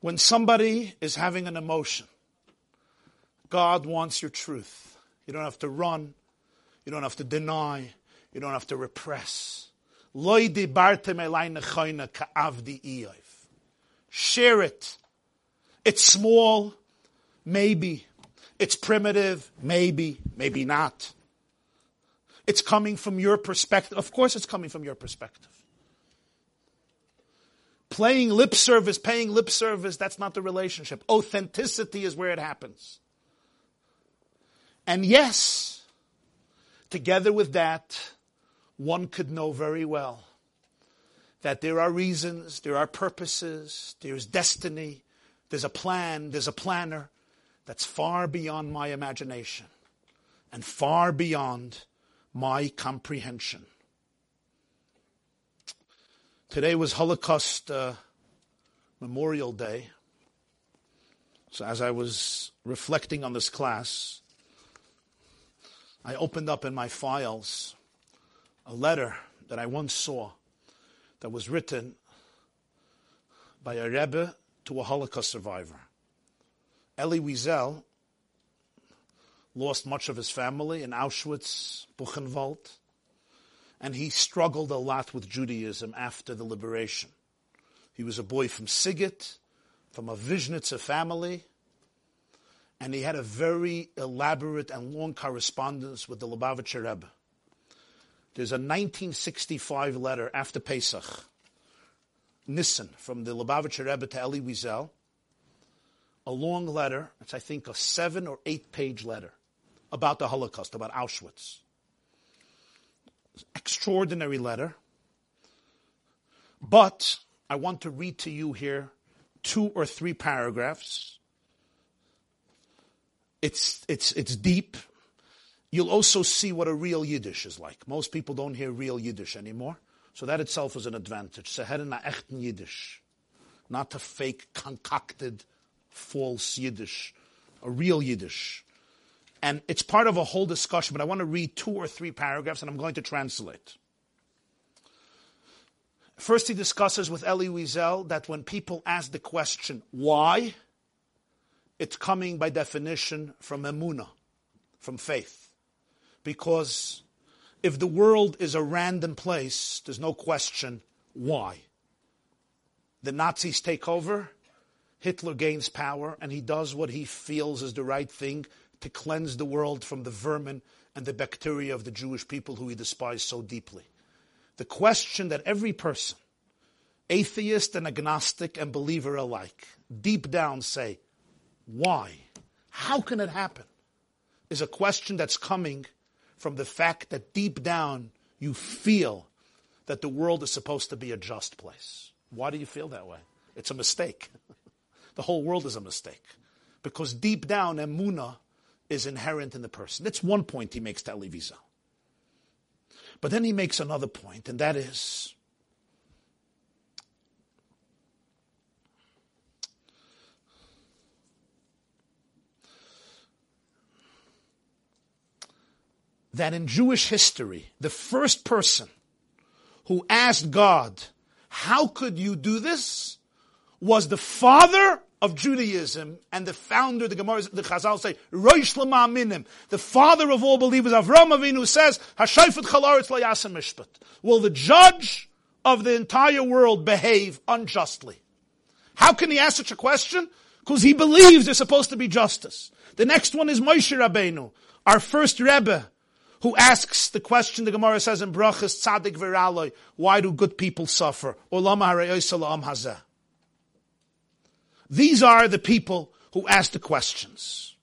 When somebody is having an emotion, God wants your truth. You don't have to run. You don't have to deny. You don't have to repress. Share it. It's small, maybe. It's primitive, maybe, maybe not. It's coming from your perspective. Of course, it's coming from your perspective. Playing lip service, paying lip service, that's not the relationship. Authenticity is where it happens. And yes, together with that, one could know very well that there are reasons, there are purposes, there's destiny, there's a plan, there's a planner that's far beyond my imagination and far beyond my comprehension. Today was Holocaust uh, Memorial Day. So as I was reflecting on this class, I opened up in my files a letter that I once saw that was written by a Rebbe to a Holocaust survivor. Elie Wiesel lost much of his family in Auschwitz, Buchenwald, and he struggled a lot with Judaism after the liberation. He was a boy from Sighet, from a Vizhnitzer family, and he had a very elaborate and long correspondence with the Lubavitcher Rebbe. There's a 1965 letter after Pesach, Nissen, from the Lubavitcher Rebbe to Elie Wiesel, a long letter. It's, I think, a seven or eight page letter about the Holocaust, about Auschwitz. Extraordinary letter. But I want to read to you here two or three paragraphs. It's, it's, it's deep. You'll also see what a real Yiddish is like. Most people don't hear real Yiddish anymore. So that itself is an advantage. Seheren na echten Yiddish. Not a fake, concocted, false Yiddish. A real Yiddish. And it's part of a whole discussion, but I want to read two or three paragraphs and I'm going to translate. First, he discusses with Elie Wiesel that when people ask the question, why? It's coming by definition from emuna, from faith. Because if the world is a random place, there's no question why. The Nazis take over, Hitler gains power, and he does what he feels is the right thing to cleanse the world from the vermin and the bacteria of the Jewish people who he despised so deeply. The question that every person, atheist and agnostic and believer alike, deep down say, why? How can it happen? Is a question that's coming from the fact that deep down you feel that the world is supposed to be a just place. Why do you feel that way? It's a mistake. the whole world is a mistake. Because deep down, emuna is inherent in the person. That's one point he makes to Wiesel. But then he makes another point, and that is that in Jewish history, the first person who asked God, how could you do this? was the father of Judaism and the founder, the Gemara, the Chazal say, Roish Minim, the father of all believers, Avram Avinu says, Hashayfet Chalaretz Layasem Mishpat. Will the judge of the entire world behave unjustly? How can he ask such a question? Because he believes there's supposed to be justice. The next one is Moshe Rabbeinu, our first Rebbe, who asks the question the Gemara says in Brachas Tzadik Viraloi, why do good people suffer? These are the people who ask the questions.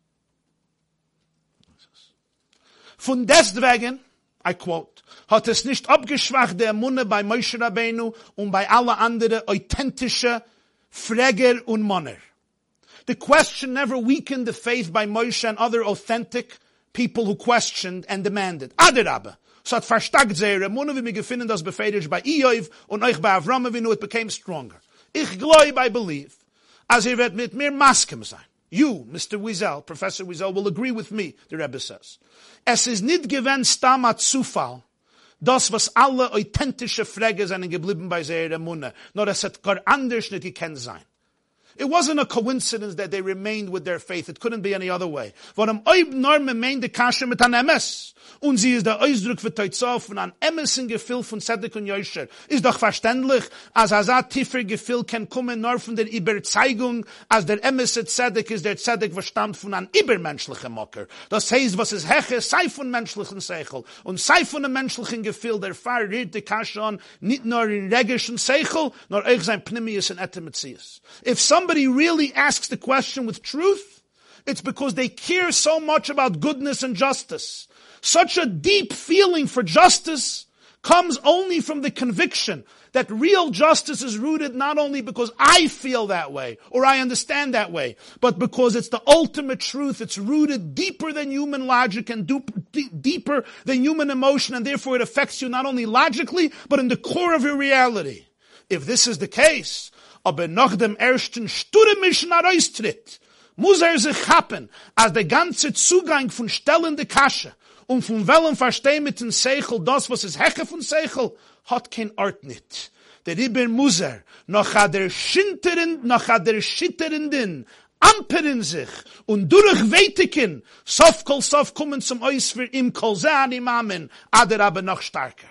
Von deswegen, I quote, hat es nicht abgeschwacht der Munde bei Moshe Rabbeinu und bei alle andere authentische Freger und Monner. The question never weakened the faith by Moshe and other authentic people who questioned and demanded. Aderabbe. So hat verstagt sehr, Munde wie mir gefunden das befehligt bei Ioiv und euch bei Avram Avinu, it became stronger. Ich glaube, I believe, as he read mit mir maskem sein. You, Mr. Wiesel, Professor Wiesel, will agree with me, the Rebbe says. Es ist nicht gewinn stamat Zufall, das, was alle authentische Frage sind geblieben bei seiner Munde, nur es hat gar anders nicht gekannt sein. It wasn't a coincidence that they remained with their faith. It couldn't be any other way. Warum an von an. Das was heche, Seichel und der in Seichel, Etemetzies. If somebody really asks the question with truth, it's because they care so much about goodness and justice such a deep feeling for justice comes only from the conviction that real justice is rooted not only because I feel that way or I understand that way, but because it's the ultimate truth. It's rooted deeper than human logic and deeper than human emotion and therefore it affects you not only logically, but in the core of your reality. If this is the case, aber nach dem ersten stürmischen Araustritt muss er sich happen, als der ganze Zugang von stellende Kasche und von welchem verstehen mit dem Seichel das, was es Heche von Seichel, hat kein Ort nicht. Der Iber Muser, noch hat er schinteren, noch hat er schitterenden, amperen sich und durchweitigen, sof kol sof kommen zum Eis für im Kolzan im Amen, ader aber noch stärker.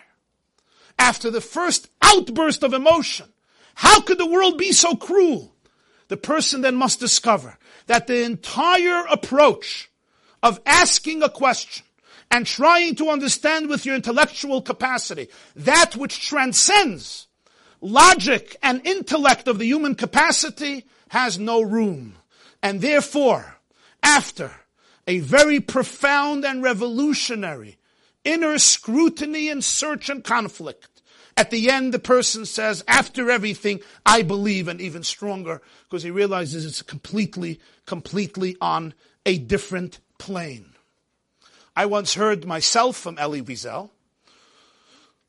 After the first outburst of emotion, how could the world be so cruel? The person then must discover that the entire approach of asking a question and trying to understand with your intellectual capacity that which transcends logic and intellect of the human capacity has no room. And therefore, after a very profound and revolutionary inner scrutiny and search and conflict, at the end, the person says, after everything, I believe, and even stronger, because he realizes it's completely, completely on a different plane. I once heard myself from Elie Wiesel,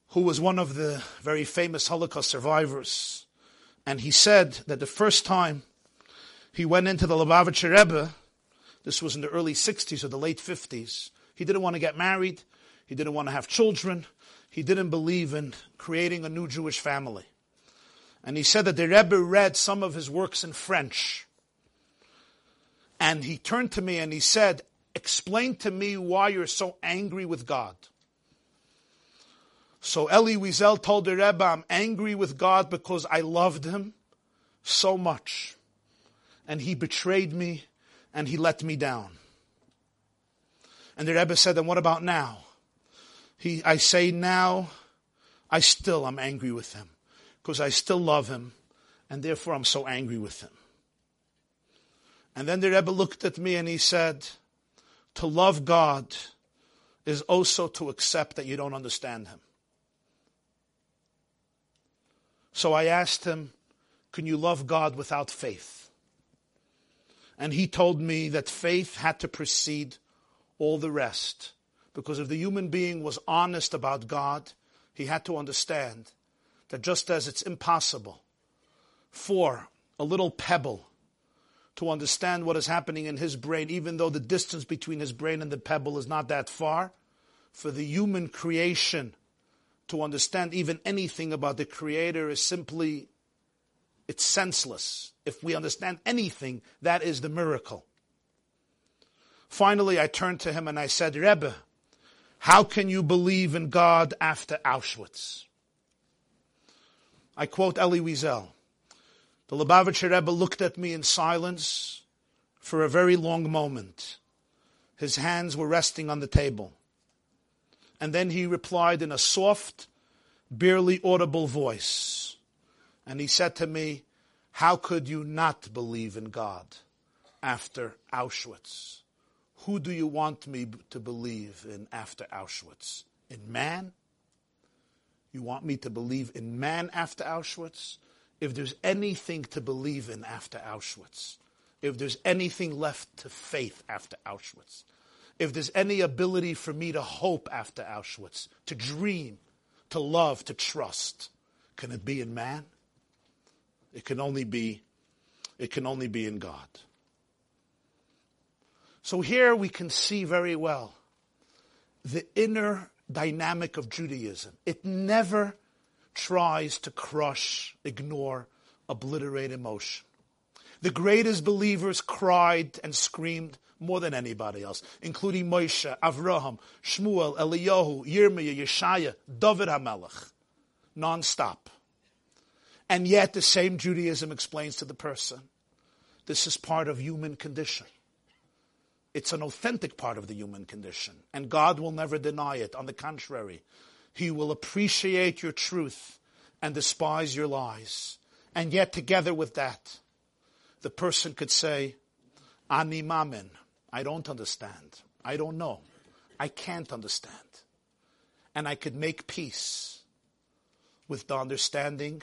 who was one of the very famous Holocaust survivors, and he said that the first time he went into the Lubavitcher Rebbe, this was in the early 60s or the late 50s, he didn't want to get married, he didn't want to have children, he didn't believe in creating a new Jewish family. And he said that the Rebbe read some of his works in French. And he turned to me and he said, Explain to me why you're so angry with God. So Elie Wiesel told the Rebbe, I'm angry with God because I loved him so much. And he betrayed me and he let me down. And the Rebbe said, and what about now? He, I say now, I still am angry with him because I still love him and therefore I'm so angry with him. And then the Rebbe looked at me and he said, to love God is also to accept that you don't understand him. So I asked him, can you love God without faith? And he told me that faith had to precede all the rest. Because if the human being was honest about God, he had to understand that just as it's impossible for a little pebble to understand what is happening in his brain, even though the distance between his brain and the pebble is not that far, for the human creation to understand even anything about the Creator is simply, it's senseless. If we understand anything, that is the miracle. Finally, I turned to him and I said, Rebbe, how can you believe in God after Auschwitz? I quote Elie Wiesel. The Lubavitcher Rebbe looked at me in silence for a very long moment. His hands were resting on the table. And then he replied in a soft, barely audible voice. And he said to me, how could you not believe in God after Auschwitz? Who do you want me to believe in after Auschwitz? In man? You want me to believe in man after Auschwitz? If there's anything to believe in after Auschwitz, if there's anything left to faith after Auschwitz, if there's any ability for me to hope after Auschwitz, to dream, to love, to trust, can it be in man? It can only be, it can only be in God. So here we can see very well the inner dynamic of Judaism. It never tries to crush, ignore, obliterate emotion. The greatest believers cried and screamed more than anybody else, including Moshe, Avraham, Shmuel, Eliyahu, Yirmiyah, Yeshaya, David HaMelech, non-stop. And yet the same Judaism explains to the person, this is part of human condition. It's an authentic part of the human condition, and God will never deny it. On the contrary, He will appreciate your truth and despise your lies. And yet, together with that, the person could say, Ani mamin, I don't understand. I don't know. I can't understand. And I could make peace with the understanding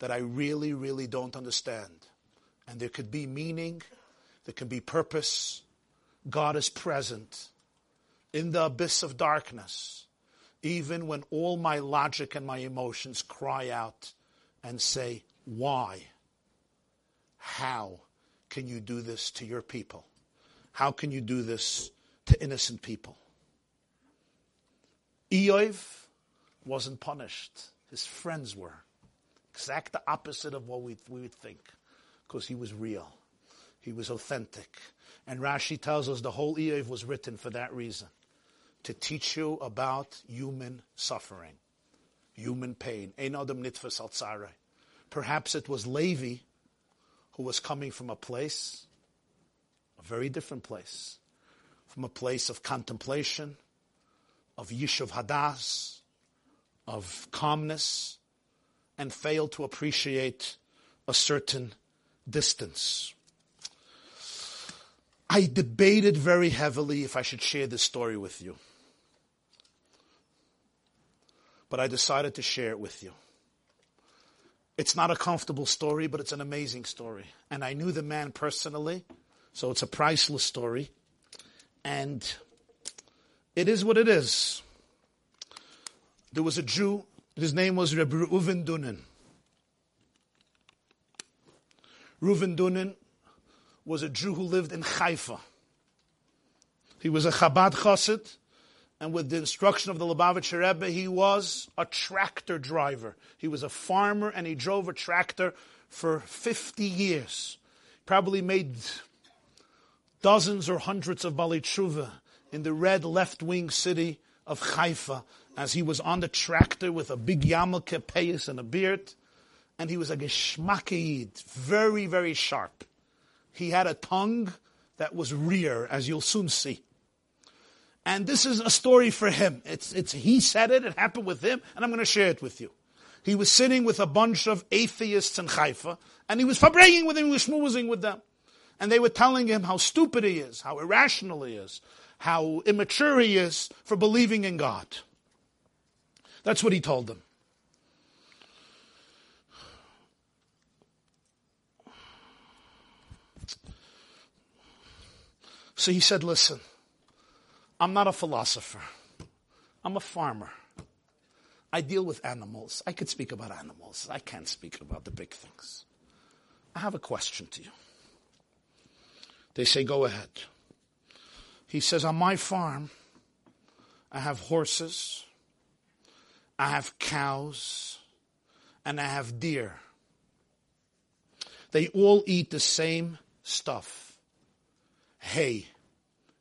that I really, really don't understand. And there could be meaning, there can be purpose, God is present in the abyss of darkness, even when all my logic and my emotions cry out and say, Why? How can you do this to your people? How can you do this to innocent people? Iyov wasn't punished. His friends were. Exact the opposite of what we, we would think, because he was real. He was authentic. And Rashi tells us the whole Iyov was written for that reason. To teach you about human suffering, human pain. Ein adam Perhaps it was Levi who was coming from a place, a very different place, from a place of contemplation, of yishuv hadas, of calmness, and failed to appreciate a certain distance. I debated very heavily if I should share this story with you. But I decided to share it with you. It's not a comfortable story, but it's an amazing story. And I knew the man personally, so it's a priceless story. And it is what it is. There was a Jew, his name was Reb Reuven Dunin. Reuven Dunin was a Jew who lived in Haifa. He was a Chabad Chassid, and with the instruction of the Lubavitcher Rebbe, he was a tractor driver. He was a farmer, and he drove a tractor for 50 years. Probably made dozens or hundreds of Bali Tshuva in the red left-wing city of Haifa as he was on the tractor with a big yarmulke, payas, and a beard. And he was a geschmackiyid, very, very sharp. He had a tongue that was rear, as you'll soon see. And this is a story for him. It's, it's, he said it, it happened with him, and I'm going to share it with you. He was sitting with a bunch of atheists in Haifa, and he was farbrenging with them, he was schmoozing with them. And they were telling him how stupid he is, how irrational he is, how immature he is for believing in God. That's what he told them. So he said, Listen, I'm not a philosopher, I'm a farmer. I deal with animals. I could speak about animals. I can't speak about the big things. I have a question to you. They say, Go ahead. He says, On my farm, I have horses, I have cows, and I have deer. They all eat the same stuff hay,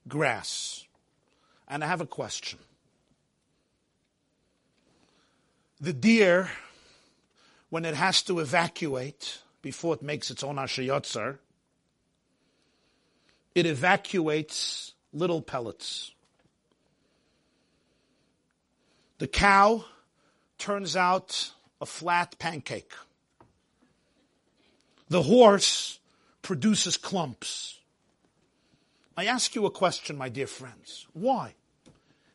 grass. And I have a question. The deer, when it has to evacuate before it makes its own asher yatzar, it evacuates little pellets. The cow turns out a flat pancake. The horse produces clumps. I ask you a question, my dear friends. Why?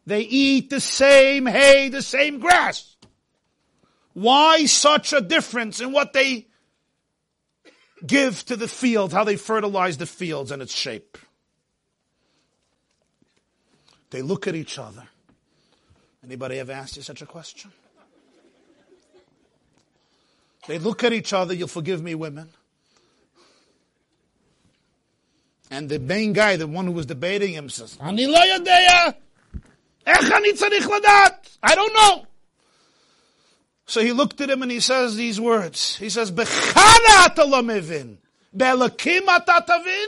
They eat the same hay, the same grass. Why such a difference in what they give to the field, how they fertilize the fields and its shape? They look at each other. Anybody ever asked you such a question? They look at each other, you'll forgive me, women. And the main guy, the one who was debating him, says, I don't know. So he looked at him and he says these words. He says, Bechana atalamivin. Be'elakim atatavin.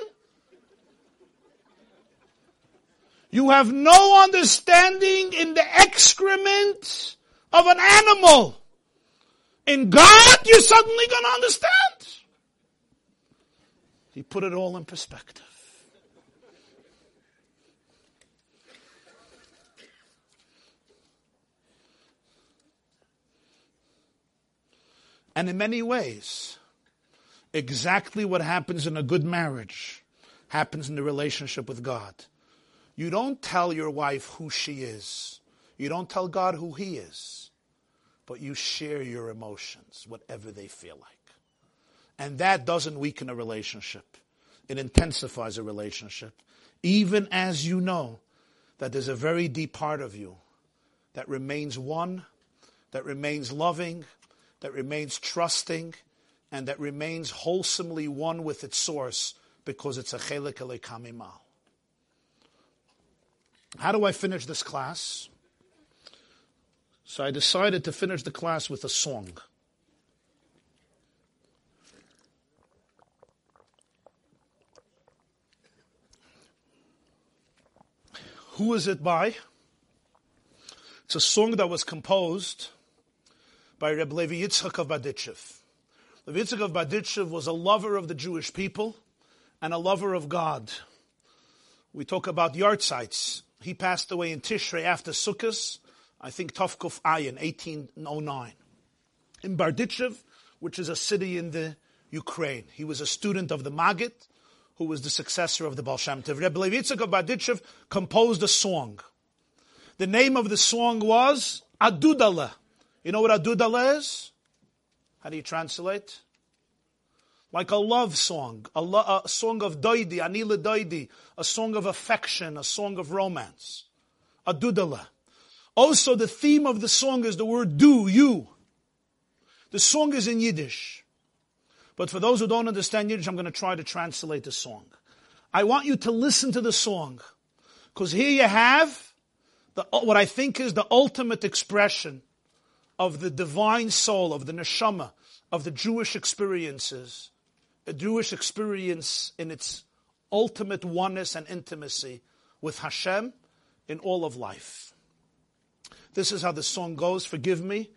You have no understanding in the excrement of an animal. In God, you're suddenly going to understand. He put it all in perspective. And in many ways, exactly what happens in a good marriage happens in the relationship with God. You don't tell your wife who she is. You don't tell God who he is. But you share your emotions, whatever they feel like. And that doesn't weaken a relationship. It intensifies a relationship. Even as you know that there's a very deep part of you that remains one, that remains loving, that remains trusting and that remains wholesomely one with its source because it's a chelik kamimal. How do I finish this class? So I decided to finish the class with a song. Who is it by? It's a song that was composed by Reb Levi Yitzchak of Berditchev. Levi Yitzchak of Berditchev was a lover of the Jewish people and a lover of God. We talk about yahrzeits. He passed away in Tishrei after Sukkot, I think Tovkuf Ayin, 1809. In Berditchev, which is a city in the Ukraine. He was a student of the Maggid, who was the successor of the Baal Shem Tov. Rebbe Levi Yitzchak of Berditchev composed a song. The name of the song was Adudale. You know what Adudale is? How do you translate? Like a love song, a, lo- a song of doidi, anila doidi, a song of affection, a song of romance. Adudale. Also, the theme of the song is the word do, you. The song is in Yiddish. But for those who don't understand Yiddish, I'm going to try to translate the song. I want you to listen to the song. Because here you have the, what I think is the ultimate expression of the divine soul, of the neshama, of the Jewish experiences, a Jewish experience in its ultimate oneness and intimacy with Hashem in all of life. This is how the song goes. Forgive me.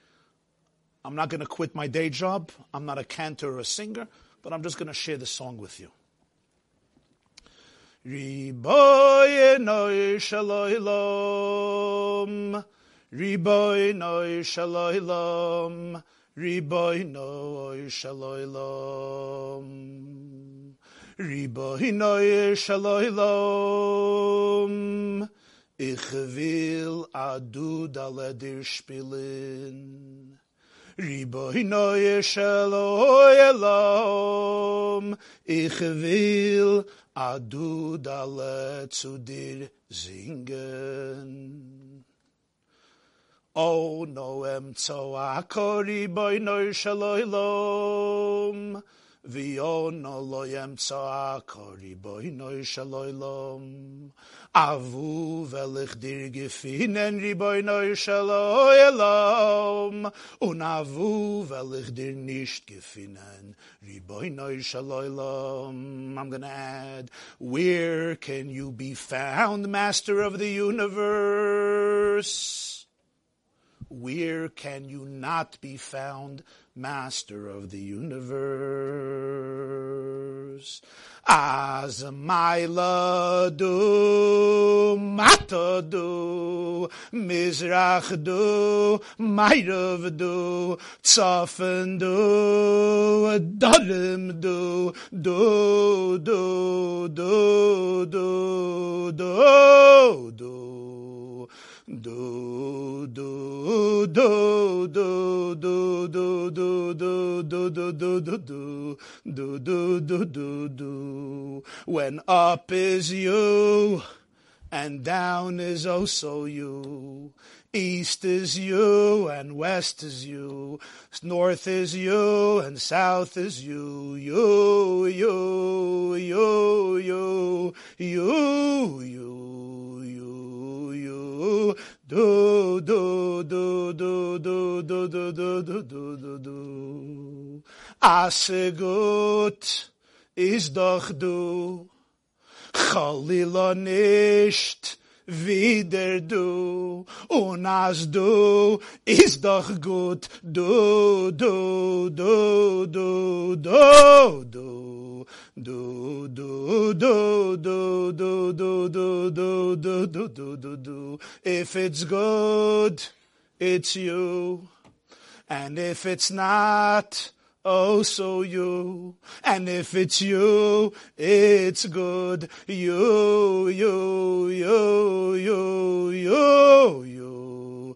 I'm not going to quit my day job. I'm not a cantor or a singer, but I'm just going to share the song with you. Riboy Riboino shalom, Riboino shalom, Riboino shalom. Ich will adu daledir spielen. Riboino shalom, ich will adu dalet zu dir singen. O noem akori boy no shaloilom. Vi o no loyem akori boy no shaloilom. Avu velich dir gefinnen riboy no shaloilom. Un avu velich dir nicht gefinnen riboy no shaloilom. I'm going to add, where can you be found, master of the universe? Where can you not be found, master of the universe? As maila do, mata do, mizrach do, mayrav do, tzafen do, darim do, do, do, do, do, do, do, do, do, do, do, do, do, do, do, do, do, do, do, do, do, do, do, do, do. When up is you and down is also you. East is you and west is you. North is you and south is you. You, you, you, you, you, you, you, you. Do, do, do, do, do, do, do, do, do, do, do, do. Asegut is doch du. Chalila nicht wieder du. Und as du ist doch gut. Du, du, du, du, du, du. Do do do do do do do do do do do do do. If it's good, it's you. And if it's not, oh so you. And if it's you, it's good. You, you, you, you, you, you.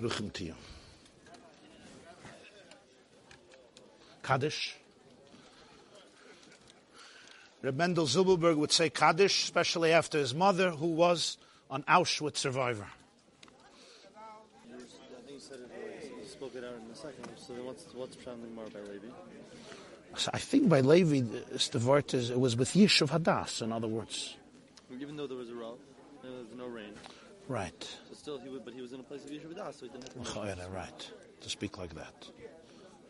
Bruchim to you. Kaddish. Reb Mendel Zilberberg would say Kaddish, especially after his mother, who was an Auschwitz survivor. So I think by Levi, word is, it was with Yishuv Hadas, in other words. Even though there was a row, there was no rain. Right. So still, he would, but he was in a place of Yishuv Hadas, so he didn't have to. Chayra, Right. to speak like that.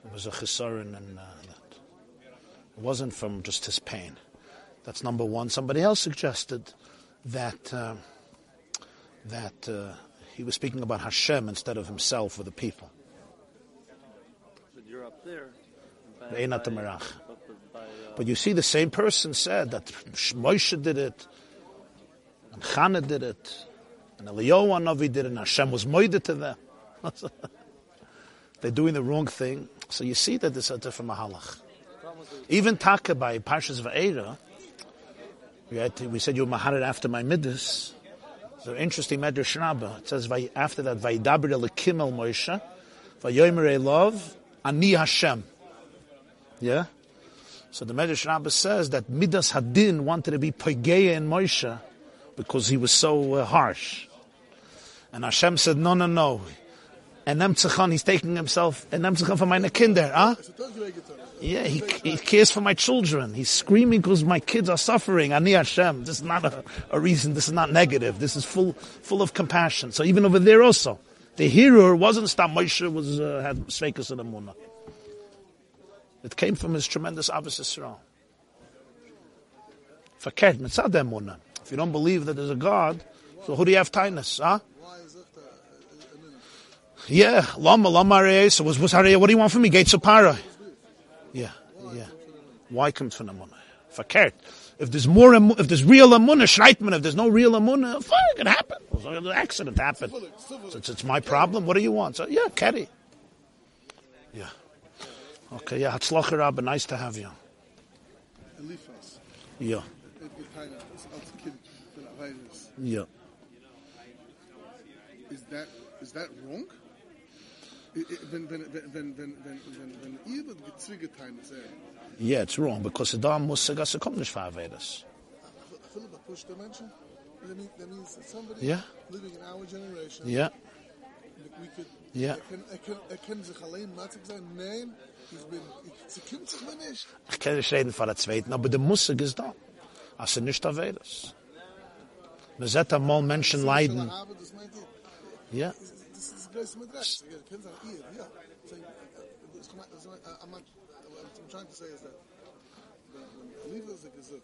It was a chisaron and uh, that. It wasn't from just his pain. That's number one. Somebody else suggested that uh, that uh, he was speaking about Hashem instead of himself or the people. But you're up there. by- They ain't not the by- Merach. But, but by, uh, But you see, the same person said that Moshe did it, and Chana did it, and Eliyahu Navi did it, and Hashem was moided to them. They're doing the wrong thing. So you see that there's a different mahalach. Even Taka by Parshas Va'era, we, we said you maharid after my midas. An interesting Medrash Rabbah. It says after that, Vayidaber Elokim El Moshe, Vayomer Ani Hashem. Yeah? So the Medrash Rabbah says that Midas Hadin wanted to be Poigeya in Moshe because he was so uh, harsh. And Hashem said, no, no, no. And Nemtzechan, he's taking himself, and Nemtzechan for meine Kinder, huh? Yeah, he, he cares for my children. He's screaming because my kids are suffering. Ani Hashem. This is not a, a reason. This is not negative. This is full, full of compassion. So even over there also, the hero wasn't Stam Moshe was, uh, had Sveikus and Emunah. It came from his tremendous Ahavas Yisrael. Verkehrt, mitzad emunah. If you don't believe that there's a God, so who do you have tinus, huh? Yeah, lama, lama so was, was what do you want from me? Gates of para. Yeah, yeah. Why come from emunah? Verkehrt. If there's more, if there's real emunah, shreitman, if there's no real fine, it can happen. An accident happened. So it's, it's my problem, what do you want? So, yeah, carry. Yeah. Okay, yeah, Hatzlacher Rabbi, nice to have you. Yeah, yeah. Is that is that wrong? Time. Yeah, it's wrong because da muss gasse kommt nicht verwedes. A push the. That means, that means that somebody Yeah. living in our generation. Yeah, We could. Yeah. Ich bin. Ich, sie kommt sich mir nicht. ich kann nicht reden von der zweiten, aber der Musik ist da. Also nicht verwedes. Man sieht einmal Menschen leiden. Aber das meint ihr. Ja, Das das größte mit Recht. Er kann sagen, ihr, ja. So, das gemeint- I'm not- what I'm trying to say is that when Eliphaz is gesagt,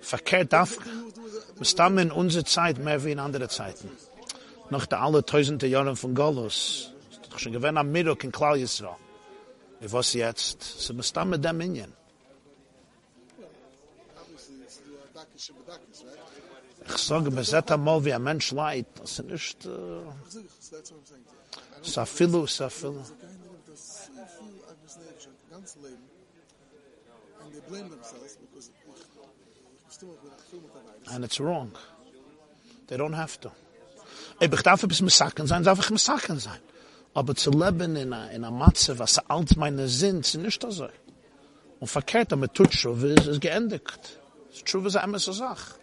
dass verkehrt darf. Wir stammen in unserer Zeit mehr wie in andere Zeiten. Nach der alle tausende Jahren von Golus. Ist doch schon gewesen am Mittag in Klal Yisrael. Wie was jetzt? Wir stammen dem Indien. obviously it's do a dakis shebedakis, right? Ich sage, man sieht einmal, wie ein Mensch leid. Das ist nicht, äh, eh, So That's what I'm saying. Safilu, Safilu. There's a guy in there that so viel Agnes Nation, ganz Leben, and they blame themselves because ich, ich stimme mit einer Film mit dabei. And it's wrong. They don't have to. Ich darf etwas Missaken sein, darf ich sein. Aber zu leben in in einer Matze, was alt meine sind, ist nicht so. Und verkehrt, aber tut schon, wie es ist geendigt. Es ist schon, wie es immer so Sache.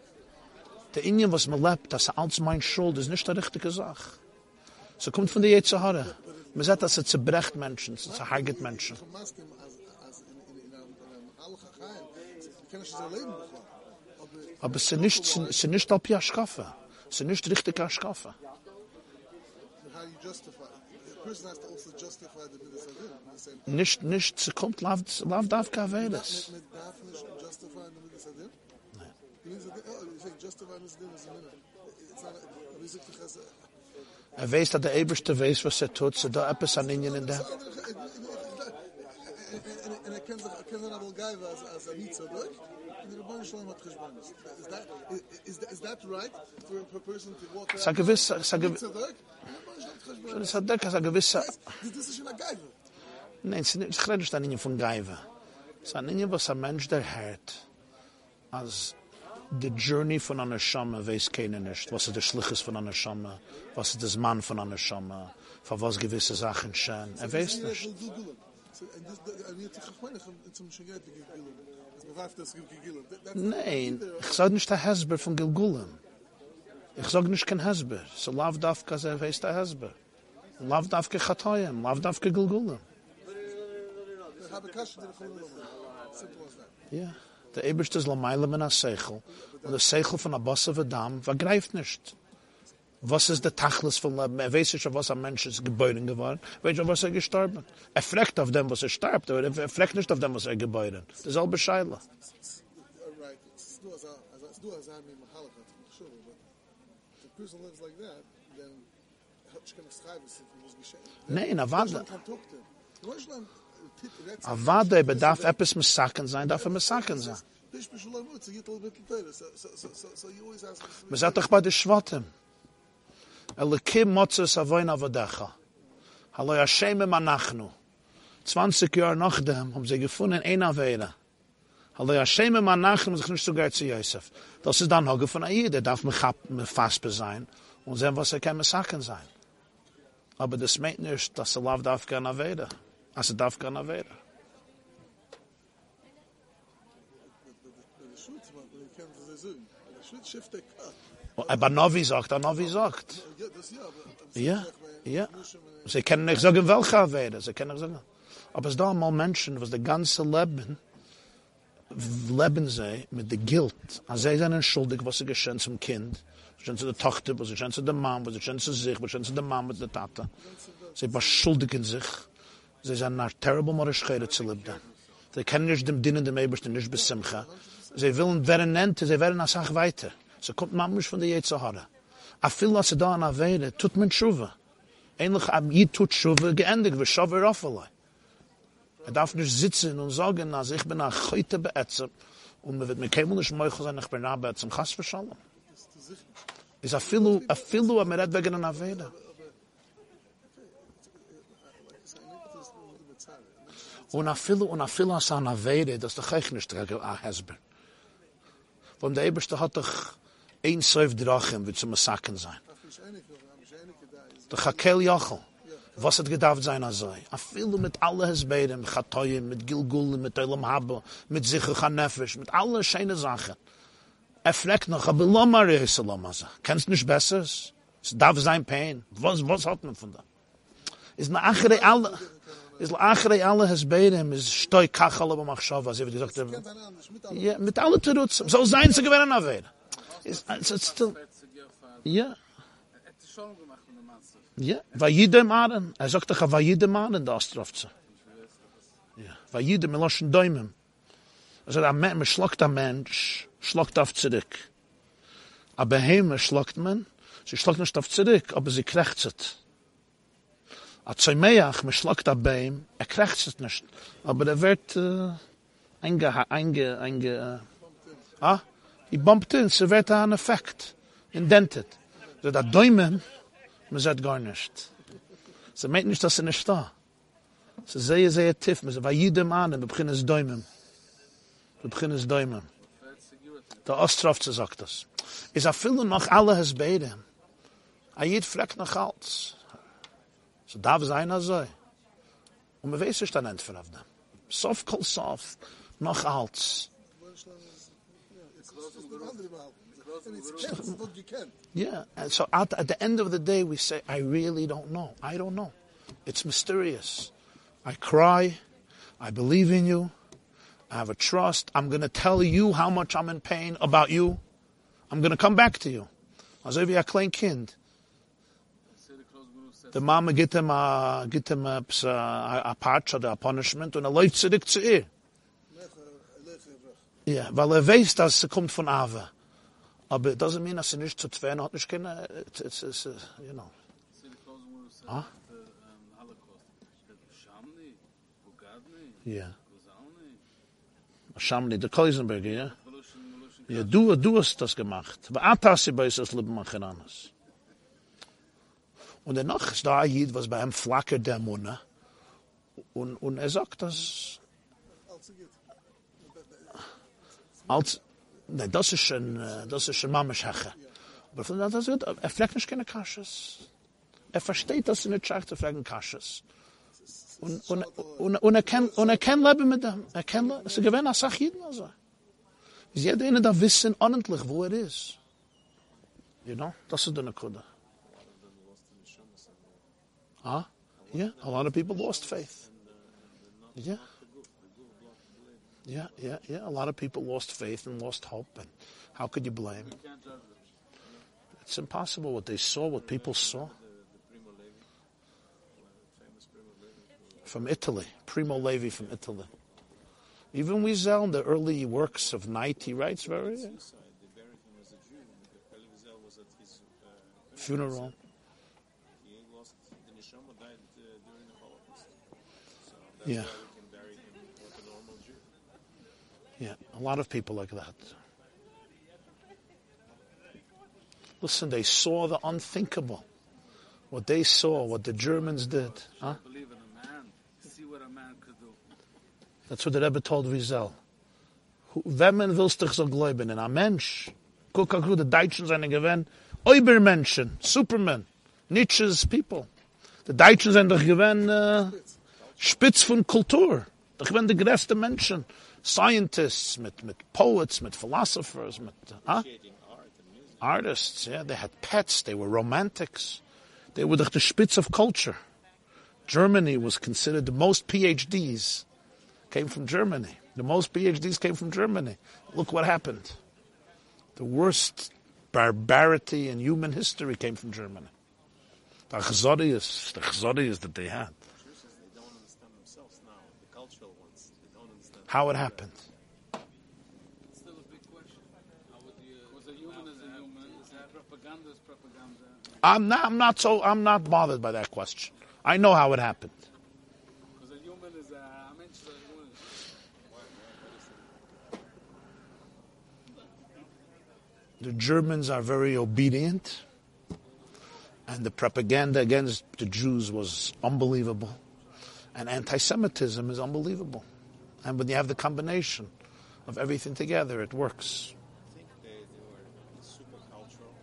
Der Indien, was man lebt, das alt mein Schuld, ist nicht die richtige Sache. So kommt von der Jezahara. Man sagt, dass es zerbrecht Menschen, es zerhagert Menschen. Aber Aber es ist nicht, es ist nicht auf die Aschkaffe. Es ist nicht richtig Aschkaffe. how do you justify? The to also justify the midas adin. You're saying, Nicht, nicht, es kommt lav, lav davka avedes. mit darf nicht justify the Er weiß, dass der Eberste weiß, was er tut, so da etwas an ihnen in dem. Es hat gewiss, es hat gewiss, es hat gewiss, es hat gewiss, Nein, es ist nicht an ihnen von Geive. Es ist an ihnen, was ein Mensch der hört. Als the journey von einer Schamme weiß keiner nicht. Was ist der Schliches von einer Schamme? Was ist das Mann von einer Schamme? Von was gewisse Sachen schön? Er weiß nicht. Nein, ich sage nicht der Hezber von Gilgulam. Ich sage nicht kein Hezber. So lauf darf, dass er weiß der Hezber. Lauf darf ke Chatoyim, lauf darf ke Gilgulam. Ich Yeah. Der Eberste eh, ist Lameile mit der Seichel. Und der Seichel von Abbas der Dam vergreift nicht. Was ist der Tachlis von Leben? Er weiß nicht, was ein Mensch ist geboren geworden. Er weiß nicht, was er gestorben ist. Er fragt auf dem, was er starb, aber er fragt nicht auf dem, was er geboren. Das ist all bescheidlich. Nein, aber... Deutschland a vade be darf epis mit sakken sein darf er mit sakken sein. Mir sagt doch bei de schwatten alle kim motzes avoin vayn hallo ja scheme Anachnu. 20 jor nach dem haben sie gefunden einer weiler hallo ja scheme man nachn muss ich nicht zu Yosef. das ist dann hoge von a jeder darf me hab me fast be sein und sehen, was er kann mesaken sein. Aber das meint nicht, dass er lauft auf keiner Also darf. The shoot shift the cut. Aber Novi sagt, er Novi sagt. Ja, Ja. Sie können nicht sagen, welche Aveda. Sie können nicht sagen. Aber es da mal Menschen, was das ganze Leben leben sie mit der Guilt. Als sie sind schuldig, was sie geschehen zum Kind. Geschehen zu der Tochter, was sie geschehen zu der Mom, was sie geschehen zu sich, was sie geschehen zu der Mom, mit der Tata. Sie beschuldigen sich. Sie sind nach terrible Morischere zu leben. Sie kennen nicht dem Dienen dem Ebersten, nicht bis Simcha. Sie wollen werden nennt, sie werden eine Sache weiter. Sie kommt manchmal von der Jezahara. A viel, was sie da an Avede, tut man Schuwe. Ähnlich am Jid tut wir schauen wir auf allein. Er darf nicht sitzen und sagen, als ich bin nach heute beätzem, und man wird mir kein Mensch möglich sein, ich bin beätzem, chas verschallen. Ist a filu, a filu, am red wegen an Aveda. Und a filu, und a filu, as an Aveda, das doch echt nicht, a Hezber. Von der Eberste hat doch ein Seuf Drachen, wird zum Massaken sein. Der Chakel Yachel. Was hat gedacht sein azoi? A filu mit alle Hezbeiden, mit Chatoyim, mit Gilgul, mit Olam Haba, mit Zichur Chanefesh, mit alle schöne Sachen. Er fragt noch, aber Lomar ist Lomasa. Kennst nicht besser? Es darf sein Pain. Was, was hat man von da? Ist na achere alle, is achrei alle has beidem is stoi kachal aber mach schau was ihr gesagt ja mit alle tuts so sein zu gewinnen auf wen is it's still ja. Ja. Weil jede maren. Er sagt doch weil jede maren da straft ja. Weil jede meloschen daimen also da man schlagt der mensch schlagt auf zurück aber heim schlagt man sie schlagt nicht auf zurück aber sie krechzt A Zaymeach, man schlagt ein Beim, er krechzet nicht, aber er wird äh, einge, einge, einge, äh, ah, he bumped in, sie wird ein Effekt, indented. So, da Däumen, man sagt gar nicht. Sie meint nicht, dass sie nicht da. Sie sehr, sehr tief. Man sagt, bei jedem Mann, wir beginnen es Däumen. Wir beginnen es Däumen. Der Ostrofze sagt das. Is a viele noch alle has beide. A jed fragt noch alt. So darf sein also. Und man weiß nicht dann entfer auf dem. Sof kol sof, noch you. Yeah, and so at, at the end of the day, we say, I really don't know. I don't know. It's mysterious. I cry. I believe in you. I have a trust. I'm going to tell you how much I'm in pain about you. I'm going to come back to you. Also wie ein klein Kind. Der Mama gibt ihm a, gibt ihm a, a, a patch oder a punishment und er läuft zurück zu ihr. Ja, weil er weiß, dass es kommt von Ava. Aber it doesn't mean, dass er nicht zu zwei hat, nicht keine, it's, uh, you know. Huh? Ja. Schamli, der Keusenberger, ja? Ja, du, du hast das gemacht. Aber Atasi bei uns das Leben machen anders. Und danach ist da ein Jid, was bei ihm flackert der Munde. Und, und er sagt, dass Als nee, das ist schon äh, das ist schon Mameshache. Aber von das wird er fragt nicht keine Kasches. Er versteht, dass sie nicht schafft zu fragen Kasches. Und und und und er kann und er kann leben mit dem. Er kann es gewinnt als Sach jeden also. Ist jeder eine da wissen ordentlich wo er ist. You know, das ist eine Kude. Ah, yeah, a lot of people lost faith. Yeah. Yeah, yeah, yeah. A lot of people lost faith and lost hope, and how could you blame? It's impossible what they saw, what people saw. From Italy, Primo Levi from Italy. Even Wiesel in the early works of night, he writes very funeral. He lost the neshama died uh, during the Holocaust. So that's Yeah. why we can bury him like a normal Jew. Yeah, a lot of people like that. Listen, they saw the unthinkable. What they saw, what the Germans did. Huh? That's what the Rebbe told Wiesel. Willst so glauben, in a Mensch, die Deutschen Obermenschen, Superman, Nietzsche's people. Die Deutschen sind äh, Spitz von Kultur. Doch gewähnt die größten Menschen. Scientists, mit, mit poets, mit philosophers, mit, huh? Artists, yeah, they had pets, they were romantics. They were the, Spitz of culture. Germany was considered the most PhDs came from Germany. The most PhDs came from Germany. Look what happened. The worst barbarity in human history came from Germany. The chzodius, the chzodius that they had. Propaganda it propaganda? I'm not, I'm not so, I'm not bothered by that question. I know how it happened. The Germans are very obedient, and the propaganda against the Jews was unbelievable, and anti-Semitism is unbelievable. And when you have the combination of everything together, it works. I think they, they were super cultural,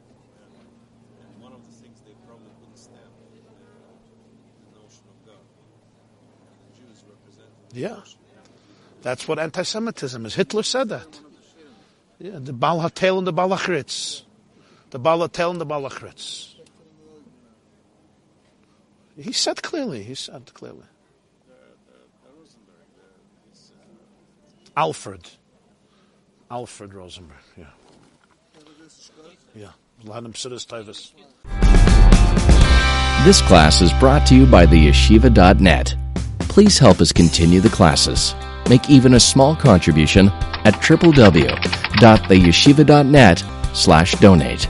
and, one of the things they probably couldn't stand the notion of God. And the Jews represented the Yeah. notion. That's what anti-Semitism is. Hitler said that. Yeah, the Baal Hatel and the Balachritz. The Baal Hatel and the Balachritz. He said clearly, he said clearly. Alfred. Alfred Rosenberg, yeah. Yeah. Lahanim Siddur Tavis. This class is brought to you by the yeshiva.net. Please help us continue the classes. Make even a small contribution at www.theyeshiva.net slash donate.